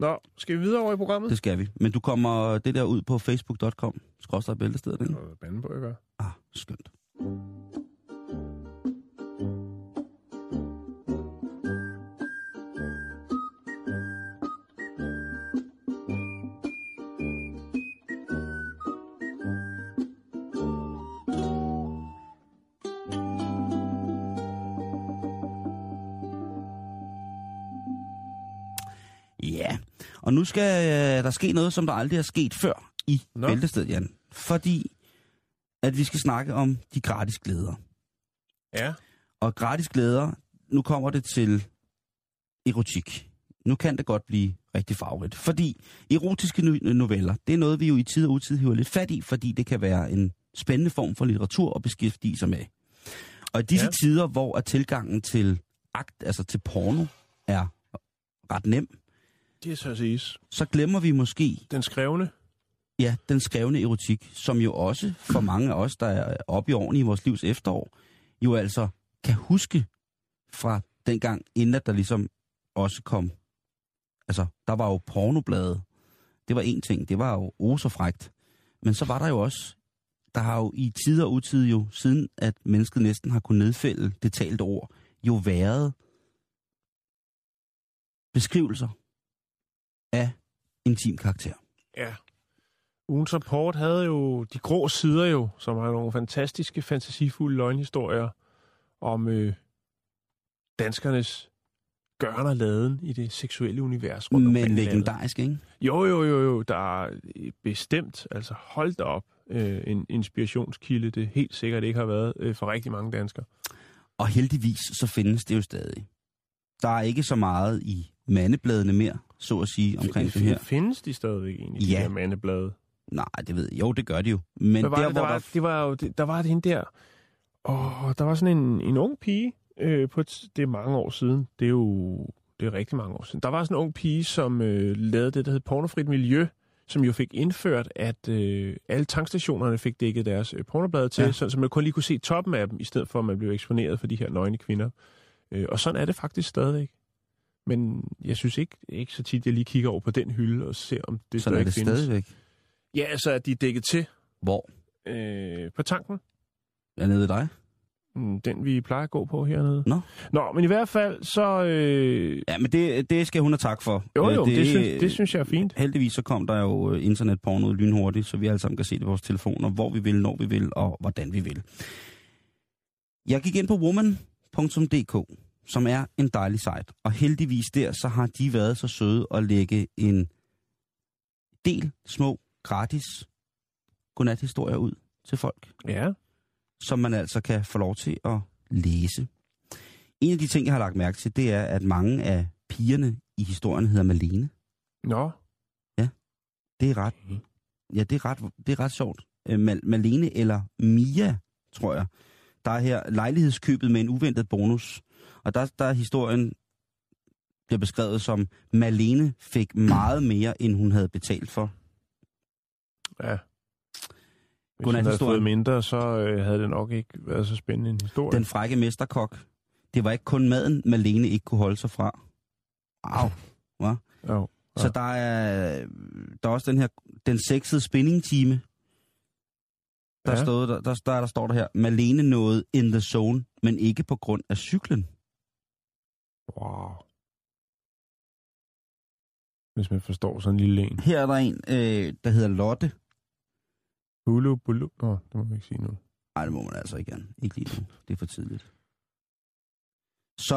Nå, skal vi videre over i programmet? Det skal vi. Men du kommer det der ud på facebook.com, skråstrej bæltestedet, ikke? Noget bande på, jeg gør. Ah, skønt. Og nu skal øh, der ske noget, som der aldrig er sket før i Nå. Bæltestedet, Jan. Fordi at vi skal snakke om de gratis glæder. Ja. Og gratis glæder, nu kommer det til erotik. Nu kan det godt blive rigtig farverigt. Fordi erotiske no- noveller, det er noget, vi jo i tid og utid hiver lidt fat i, fordi det kan være en spændende form for litteratur at beskæftige sig med. Og i disse ja. tider, hvor at tilgangen til akt, altså til porno, er ret nem, Det er så siges. så glemmer vi måske Den skrevne. Ja, den skrevne erotik, som jo også for mange af os, der er oppe i årene i vores livs efterår, jo altså kan huske fra dengang, inden at der ligesom også kom... Altså, der var jo pornoblade. Det var en ting. Det var jo osefrægt. Men så var der jo også... Der har jo i tid og utid jo, siden at mennesket næsten har kunnet nedfælde det talte ord, jo været beskrivelser af intim karakter. Ja. Ugens rapport havde jo de grå sider jo, som har nogle fantastiske, fantasifulde løgnhistorier om øh, danskernes gøren og laden i det seksuelle univers. rundt Men legendarisk, ikke? Jo, jo, jo, jo. Der er øh, bestemt, altså holdt op, øh, en inspirationskilde, det helt sikkert ikke har været øh, for rigtig mange danskere. Og heldigvis så findes det jo stadig. Der er ikke så meget i mandebladene mere, så at sige, omkring det her. Findes de stadigvæk egentlig, de Ja. her mandeblade? Nej, det ved jeg. Jo, det gør de jo. Men Hvad var der, det, der, var, der... det var jo, det, der var det hende der, åh, der var sådan en, en ung pige, øh, på et, det er mange år siden, det er jo det er rigtig mange år siden. Der var sådan en ung pige, som øh, lavede det, der hed Pornofrit Miljø, som jo fik indført, at øh, alle tankstationerne fik dækket deres øh, pornoblade til, Ja. ja. så, så man kun lige kunne se toppen af dem, i stedet for at man blev eksponeret for de her nøgne kvinder. Øh, og sådan er det faktisk stadigvæk. Men jeg synes ikke, ikke så tit, jeg lige kigger over på den hylde og ser, om det Sådan er stadig det findes. stadigvæk. Ja, altså, at de er dækket til Hvor? øh, på tanken. Er nede ved dig? Mm, Den, vi plejer at gå på hernede. Nå. Nå, men i hvert fald, så... Øh, Ja, men det, det skal hun have tak for. jo, Øh, jo, det, det, synes, det synes jeg er fint. Heldigvis så kom der jo øh, internetporno lynhurtigt, så vi alle sammen kan se det på vores telefoner, hvor vi vil, når vi vil og hvordan vi vil. Jeg gik ind på woman.dk, som er en dejlig site, og heldigvis der, så har de været så søde at lægge en del små, gratis godnathistorier ud til folk, Ja. som man altså kan få lov til at læse. En af de ting, jeg har lagt mærke til, det er, at mange af pigerne i historien hedder Malene. Nå. Det er ret, ja, det er ret, det er ret sjovt. Øh, Mal- Malene eller Mia, tror jeg. Der er her lejlighedskøbet med en uventet bonus. Og der, der er historien bliver beskrevet som, Malene fik meget mere, end hun havde betalt for. Ja. Hvis Godnat, han havde historien. fået mindre, så øh, havde det nok ikke været så spændende en historie. Den frække mesterkok. Det var ikke kun maden, Malene ikke kunne holde sig fra. Au. Hva? Så Ja. der er, der er også den her, den sexede spinning-time. Der, ja. stod, der, der, der, der står der her, Malene nåede in the zone, men ikke på grund af cyklen. Wow. Hvis man forstår sådan en lille en. Her er der en, øh, der hedder Lotte. Hulu, bulu. Nå, det må man ikke sige nu. Nej, det må man altså ikke gerne. Ikke lige nu. Det er for tidligt. Så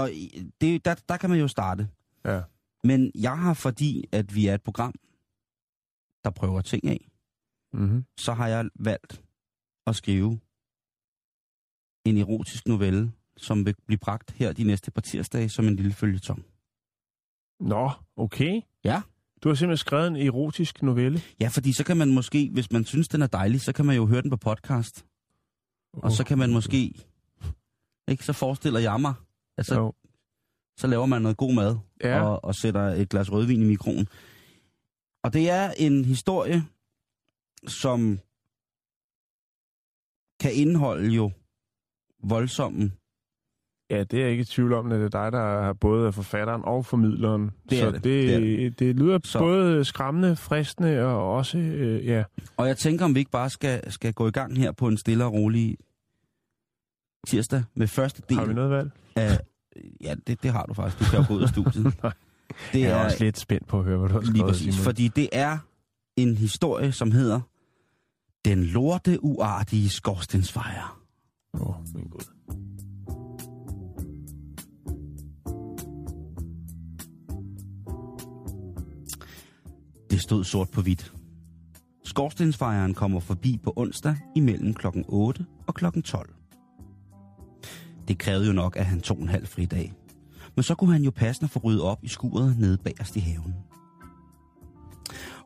det, der, der kan man jo starte. Ja. Men jeg har, fordi at vi er et program, der prøver ting af, Mm-hmm. så har jeg valgt at skrive en erotisk novelle, som vil blive bragt her de næste par tirsdage som en lille følgetong. Nå, okay. Ja. Du har simpelthen skrevet en erotisk novelle. Ja, fordi så kan man måske, hvis man synes, den er dejlig, så kan man jo høre den på podcast. Og så kan man måske... Ikke, så forestiller jeg mig, at så, så laver man noget god mad Ja. og, og sætter et glas rødvin i mikroen. Og det er en historie, som kan indeholde jo voldsomme Ja, det er jeg ikke i tvivl om, at det er dig, der er både forfatteren og formidleren. Det er så det. Det, Det er det, det lyder Så- både skræmmende, fristende og også, øh, ja. Og jeg tænker, om vi ikke bare skal, skal gå i gang her på en stille og rolig tirsdag med første del Har vi noget valg? af... Ja, det, det har du faktisk. Du kan jo gå ud af studiet. Det Jeg er også lidt spændt på at høre, hvad du har lige skrevet, præcis, Simon. fordi det er en historie, som hedder Den lorte uartige skorstensfejre. Åh, oh, min gud. Det stod sort på hvidt. Skorstensfejeren kommer forbi på onsdag imellem kl. 8 og kl. 12. Det krævede jo nok, at han tog en halv fri dag. Men så kunne han jo passende få ryddet op i skuret nede bagerst i haven.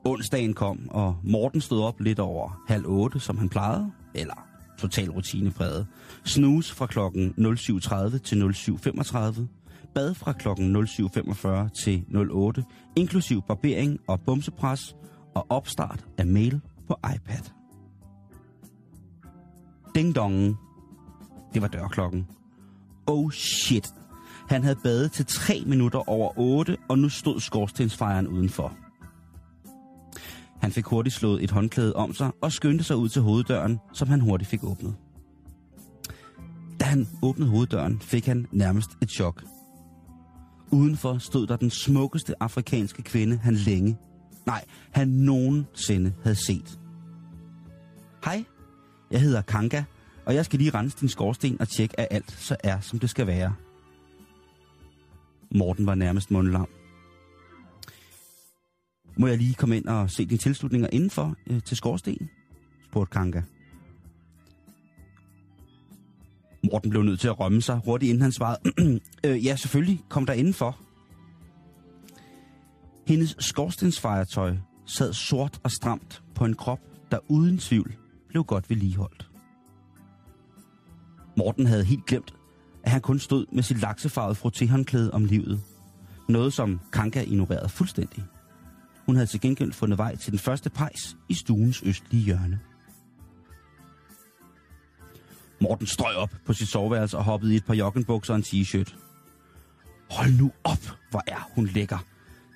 Onsdagen kom, og Morten stod op lidt over halv otte, som han plejede, eller total rutinepræget. Snus fra klokken 07.30 til 07.35, bad fra klokken 07.45 til 08, inklusiv barbering og bumsepres og opstart af mail på iPad. Ding dong. Det var dørklokken. Oh shit. Han havde badet til 3 minutter over 8, og nu stod skorstensfejren udenfor. Han fik hurtigt slået et håndklæde om sig og skyndte sig ud til hoveddøren, som han hurtigt fik åbnet. Da han åbnede hoveddøren, fik han nærmest et chok. Udenfor stod der den smukkeste afrikanske kvinde, han længe, nej, han nogensinde havde set. Hej, jeg hedder Kanka, og jeg skal lige rense din skorsten og tjekke, at alt så er, som det skal være. Morten var nærmest mundlam. Må jeg lige komme ind og se dine tilslutninger indenfor øh, til skorstenen? spurgte Kanka. Morten blev nødt til at rømme sig hurtigt, inden han svarede, øh, ja, selvfølgelig, kom der indenfor. Hendes skorstensfejertøj sad sort og stramt på en krop, der uden tvivl blev godt vedligeholdt. Morten havde helt glemt, at han kun stod med sit laksefarvede frottéhåndklæde om livet. Noget, som Kanka ignorerede fuldstændig. Hun havde til gengæld fundet vej til den første pejs i stuens østlige hjørne. Morten strøg op på sit soveværelse og hoppede i et par joggenbukser og en t-shirt. Hold nu op, hvor er hun lækker,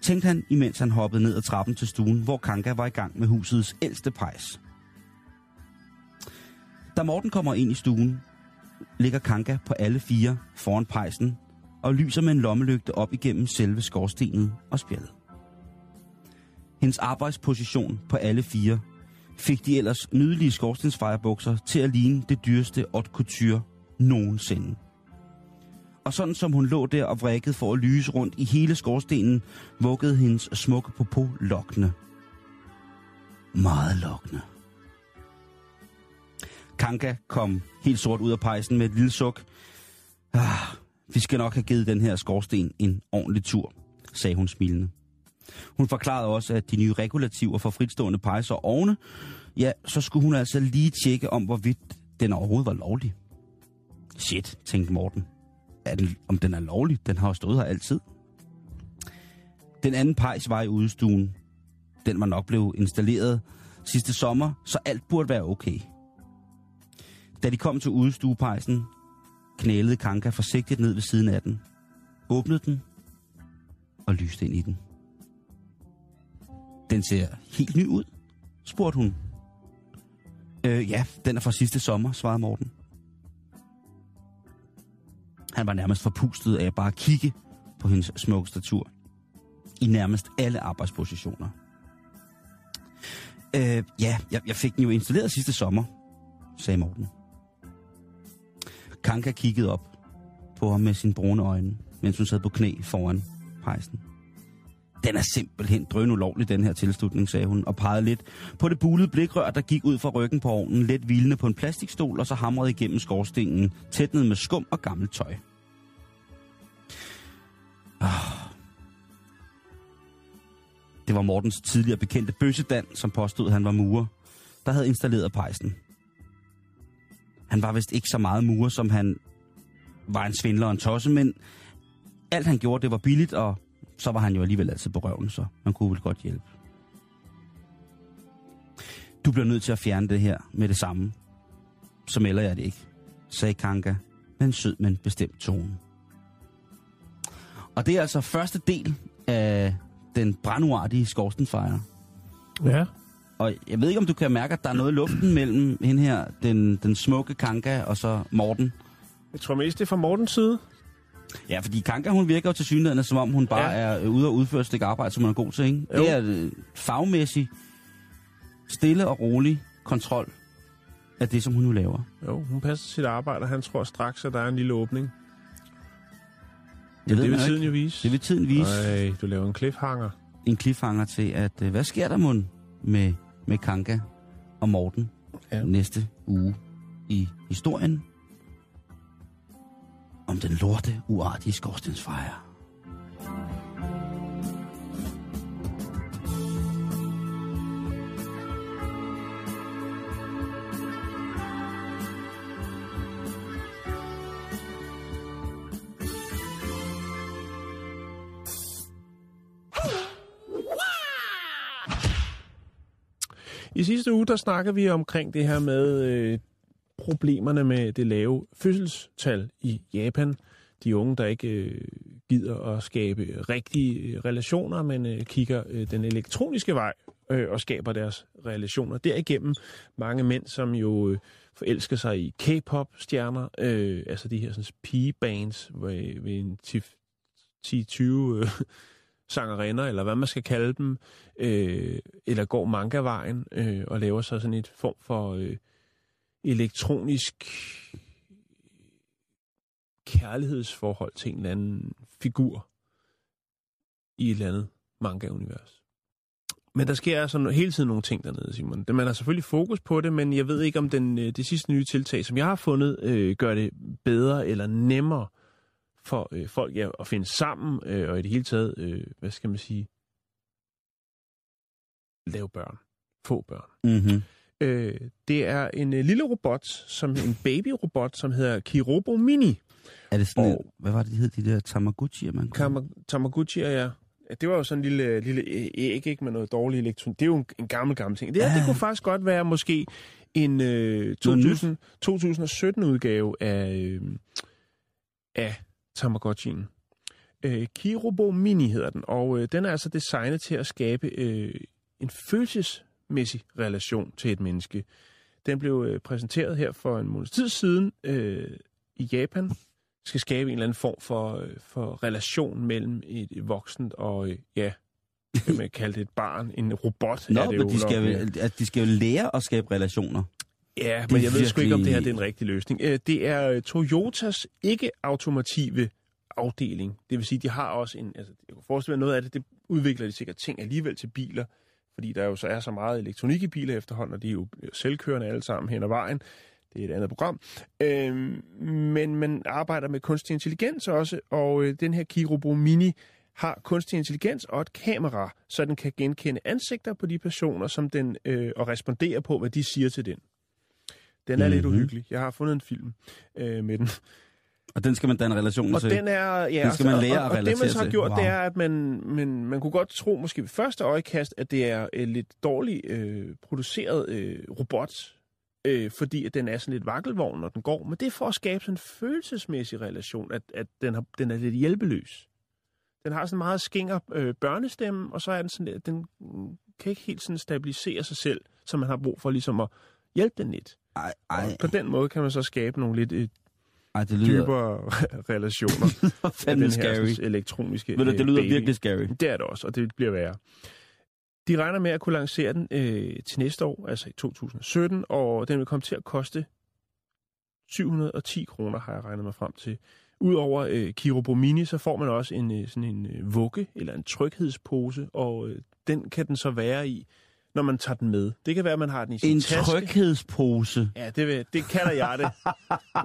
tænkte han, imens han hoppede ned ad trappen til stuen, hvor Kanka var i gang med husets ældste pejs. Da Morten kommer ind i stuen, ligger Kanka på alle fire foran pejsen og lyser med en lommelygte op igennem selve skorstenen og spjældet. Hendes arbejdsposition på alle fire fik de ellers nydelige skorstensfejrebukser til at ligne det dyreste haute couture nogensinde. Og sådan som hun lå der og vrikkede for at lyse rundt i hele skorstenen, vuggede hendes smukke popo lokkende. Meget lokkende. Kanka kom helt sort ud af pejsen med et lille suk. Ah, vi skal nok have givet den her skorsten en ordentlig tur, sagde hun smilende. Hun forklarede også, at de nye regulativer for fritstående pejser og ovne, ja, så skulle hun altså lige tjekke om, hvorvidt den overhovedet var lovlig. Shit, tænkte Morten. Er den, om den er lovlig? Den har jo stået her altid. Den anden pejs var i udstuen. Den var nok blevet installeret sidste sommer, så alt burde være okay. Da de kom til udstuepejsen, knælede Kanka forsigtigt ned ved siden af den, åbnede den og lyste ind i den. Den ser helt ny ud, spurgte hun. Øh, ja, den er fra sidste sommer, svarede Morten. Han var nærmest forpustet af at bare kigge på hendes smukke statur. I nærmest alle arbejdspositioner. Øh, ja, jeg, jeg fik den jo installeret sidste sommer, sagde Morten. Kanka kiggede op på ham med sine brune øjne, mens hun sad på knæ foran pejsen. Den er simpelthen drøn ulovlig, den her tilslutning, sagde hun, og pegede lidt på det bulede blikrør, der gik ud fra ryggen på ovnen, let hvilende på en plastikstol, og så hamrede igennem skorstenen, tætnet med skum og gammelt tøj. Ah. Det var Mortens tidligere bekendte bøssedan, som påstod, at han var murer, der havde installeret pejsen. Han var vist ikke så meget murer, som han var en svindler og en tosse, men alt han gjorde, det var billigt, og så var han jo alligevel altid på røven, så man kunne vel godt hjælpe. Du bliver nødt til at fjerne det her med det samme. Så melder jeg det ikke, sagde Kanka med en sød, men bestemt tone. Og det er altså første del af den branduartige skorstenfejre. Ja. Og jeg ved ikke, om du kan mærke, at der er noget i luften mellem hende her, den, den smukke Kanka, og så Morten. Jeg tror mest, det er fra Mortens side. Ja, fordi Kanka, hun virker jo til synligheden, som om hun bare ja. er ude og udføre et stykke arbejde, som hun er god til, ikke? Jo. Det er øh, fagmæssig, stille og rolig kontrol af det, som hun nu laver. Jo, hun passer sit arbejde, og han tror straks, at der er en lille åbning. Det, det vil tiden ikke. jo vise. Det vil tiden vise. Ej, du laver en cliffhanger. En cliffhanger til, at øh, hvad sker der mon med, med Kanka og Morten ja. næste uge i historien om den lorte, uartige skorstensfejre. I sidste uge, der snakkede vi omkring det her med øh, problemerne med det lave fødselstal i Japan. De unge, der ikke øh, gider at skabe rigtige øh, relationer, men øh, kigger øh, den elektroniske vej øh, og skaber deres relationer. Derigennem mange mænd, som jo øh, forelsker sig i K-pop-stjerner, øh, altså de her sådan, pigebands ved, ved en 10-20 øh, sangerinder, eller hvad man skal kalde dem, øh, eller går manga-vejen øh, og laver så sådan et form for øh, elektronisk kærlighedsforhold til en eller anden figur i et eller andet manga-univers. Men der sker altså hele tiden nogle ting dernede, Simon. Man har selvfølgelig fokus på det, men jeg ved ikke, om den, øh, det sidste nye tiltag, som jeg har fundet, øh, gør det bedre eller nemmere for øh, folk ja, at finde sammen, øh, og i det hele taget, øh, hvad skal man sige, lave børn. Få børn. Mm-hmm. Øh, det er en øh, lille robot, som en babyrobot, som hedder Kirobo Mini. Er det sådan, Og- og... hvad var det, de hed, de der Tamagotchi'er, man kunne? Tamagotchi, ja. Det var jo sådan en lille, lille æg, ikke med noget dårlig elektronik. Det er jo en, en gammel, gammel ting. Det, Ja. det kunne faktisk godt være måske en øh, 2000, 2017-udgave af, øh, af Tamagotchien. Øh, Kirobo Mini hedder den, og øh, den er altså designet til at skabe øh, en følelsesmæssig relation til et menneske. Den blev øh, præsenteret her for en måneds tid siden øh, i Japan. Skal skabe en eller anden form for, øh, for relation mellem et, et voksent og, øh, ja, kan man kalde det et barn, en robot Nå, er det men jo de skal, at de skal jo lære at skabe relationer. Ja, Det men jeg ved sgu ikke, om det her det er en rigtig løsning. Øh, Det er Toyotas ikke-automative afdeling. Det vil sige, de har også en... Altså, jeg kan forestille mig, noget af det, det udvikler de sikkert ting alligevel til biler, fordi der jo så er så meget elektronik i biler efterhånden, og de er jo selvkørende alle sammen hen ad vejen. Det er et andet program. Øhm, men man arbejder med kunstig intelligens også, og øh, den her Kirobo Mini har kunstig intelligens og et kamera, så den kan genkende ansigter på de personer, som den øh, og respondere på, hvad de siger til den. Den er mm-hmm. lidt Mhm. uhyggelig. Jeg har fundet en film øh, med den. Og den skal man danne relationer Og til. den er... Ja, Den skal man og- lære og, at og, og det, man relatere så har til. gjort, Wow. det er, at man, man, man kunne godt tro, måske ved første øjekast, at det er øh, lidt dårligt øh, produceret øh, robot, øh, fordi at den er sådan lidt vakkelvogn, når den går. Men det er for at skabe sådan en følelsesmæssig relation, at, at den, har, den er lidt hjælpeløs. Den har sådan en meget skinger øh, børnestemme, og så er den sådan lidt, den mm, kan ikke helt sådan stabilisere sig selv, så man har brug for ligesom at hjælpe den lidt. Ej, Og ej, på den måde kan man så skabe nogle lidt øh, ej, det lyder dybere relationer af fandme den her scary. sådan, elektroniske Ved du, øh, det lyder baby. virkelig scary. Det er det også, og det bliver værre. De regner med at kunne lancere den øh, til næste år, altså i 2017, og den vil komme til at koste 710 kroner, har jeg regnet mig frem til. Udover øh, Kirobo Mini, så får man også en, øh, sådan en øh, vugge eller en tryghedspose, og øh, den kan den så være i, når man tager den med. Det kan være, at man har den i sin En taske. tryghedspose. Ja, det, vil, det kalder jeg det.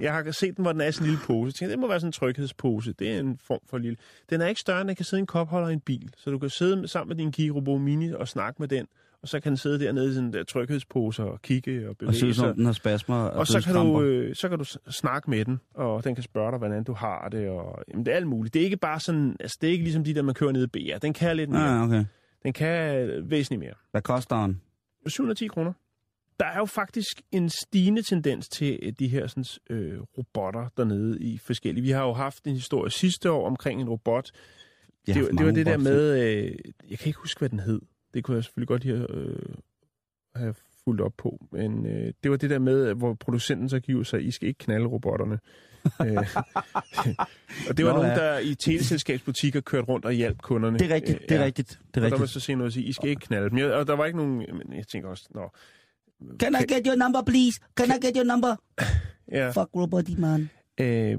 Jeg har set den, hvor den er sådan en lille pose. Jeg tænkte, det må være sådan en tryghedspose. Det er en form for lille. Den er ikke større, end den kan sidde i en kopholder i en bil. Så du kan sidde sammen med din Kirobo Mini og snakke med den. Og så kan den sidde dernede i sådan der tryghedspose og kigge og Og bevæge ud som sig. den har spasmer og, Og så kan, du, øh, så kan du snakke med den, og den kan spørge dig, hvordan du har det. Og, jamen, det er alt muligt. Det er ikke bare sådan, altså det er ikke ligesom de der, man kører nede i BR. Den kan lidt mere. Ah, okay. Den kan øh, væsentligt mere. Hvad koster den? 710 kroner. Der er jo faktisk en stigende tendens til de her sådan, øh, robotter dernede i forskellige. Vi har jo haft en historie sidste år omkring en robot. Det, det, det var det der med, øh, jeg kan ikke huske, hvad den hed. Det kunne jeg selvfølgelig godt have, øh, have fulgt op på. Men øh, det var det der med, hvor producenten så giver sig, I skal ikke knalde robotterne. øh, og det var Nå, nogen, der i teleselskabsbutikker kørte rundt og hjalp kunderne. Det er rigtigt, Øh, det er ja. rigtigt, det er Og der var rigtigt. så se noget og sige, I skal ikke knalde dem. Jeg- Og der var ikke nogen, men jeg tænker også, nå, Can I get your number, please? Can I get your number? ja, Fuck robot man. øh,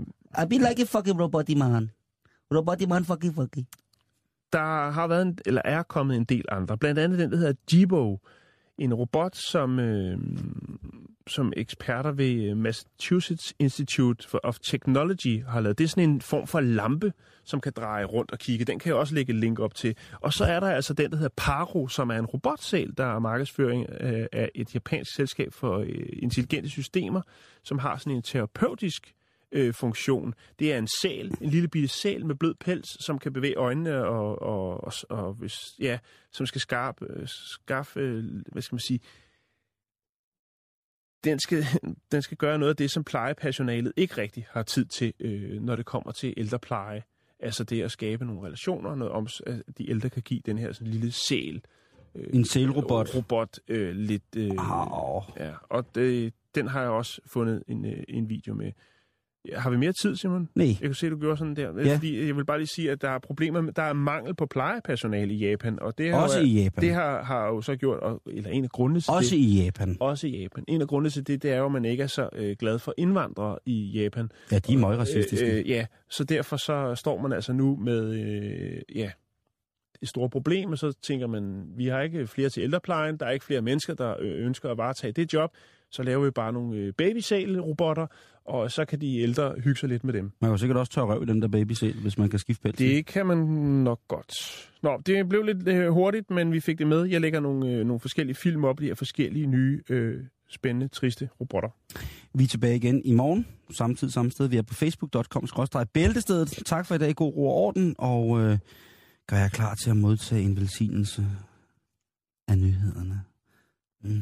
I be like a fucking robot man. Robot man fucking fucking. der har været en, eller er kommet en del andre. Blandt andet den, der hedder Jibo. En robot, som, øh, som eksperter ved øh, Massachusetts Institute for- of Technology har lavet. Det er sådan en form for lampe, som kan dreje rundt og kigge. Den kan jeg også lægge et link op til. Og så er der altså den, der hedder Paro, som er en robotsæl, der er markedsføring øh, af et japansk selskab for øh, intelligente systemer, som har sådan en terapeutisk øh, funktion. Det er en sæl, en lille bitte sæl med blød pels, som kan bevæge øjnene og, og, og, og hvis, ja, som skal skarpe, øh, skaffe, øh, hvad skal man sige, den skal, den skal gøre noget af det, som plejepersonalet ikke rigtig har tid til, øh, når det kommer til ældrepleje. Altså det at skabe nogle relationer, noget om, at de ældre kan give den her sådan lille sæl. Øh, En sælrobot. Robot øh, lidt... Øh. Ja, og det, den har jeg også fundet en, øh, en video med. Har vi mere tid, Simon? Nej. Jeg kan se, du gjorde sådan der. Ja. Fordi jeg vil bare lige sige, at der er problemer med, der er mangel på plejepersonale i Japan. Og det har, Også jo, i Japan. Det har, har jo så gjort, og, eller en af grundene til Også det, i Japan. også i Japan. En af grundene til det, det er jo, at man ikke er så øh, glad for indvandrere i Japan. Ja, de er meget racistiske. Øh, øh, ja, så derfor så står man altså nu med øh, ja, et stort problem, og så tænker man, vi har ikke flere til ældreplejen, der er ikke flere mennesker, der øh, ønsker at varetage det job, så laver vi bare nogle øh, babysal-robotter, og så kan de ældre hygge sig lidt med dem. Man kan jo sikkert også tørre røv i dem, der babyset, hvis man kan skifte pelsen. Det kan man nok godt. Nå, det blev lidt øh, hurtigt, men vi fik det med. Jeg lægger nogle, øh, nogle forskellige film op, de her forskellige nye, øh, spændende, triste robotter. Vi er tilbage igen i morgen, samtidig samme sted. Vi er på facebook.com-bæltestedet. Tak for i dag, god ro og orden, og øh, gør jeg klar til at modtage en velsignelse af nyhederne. Mm.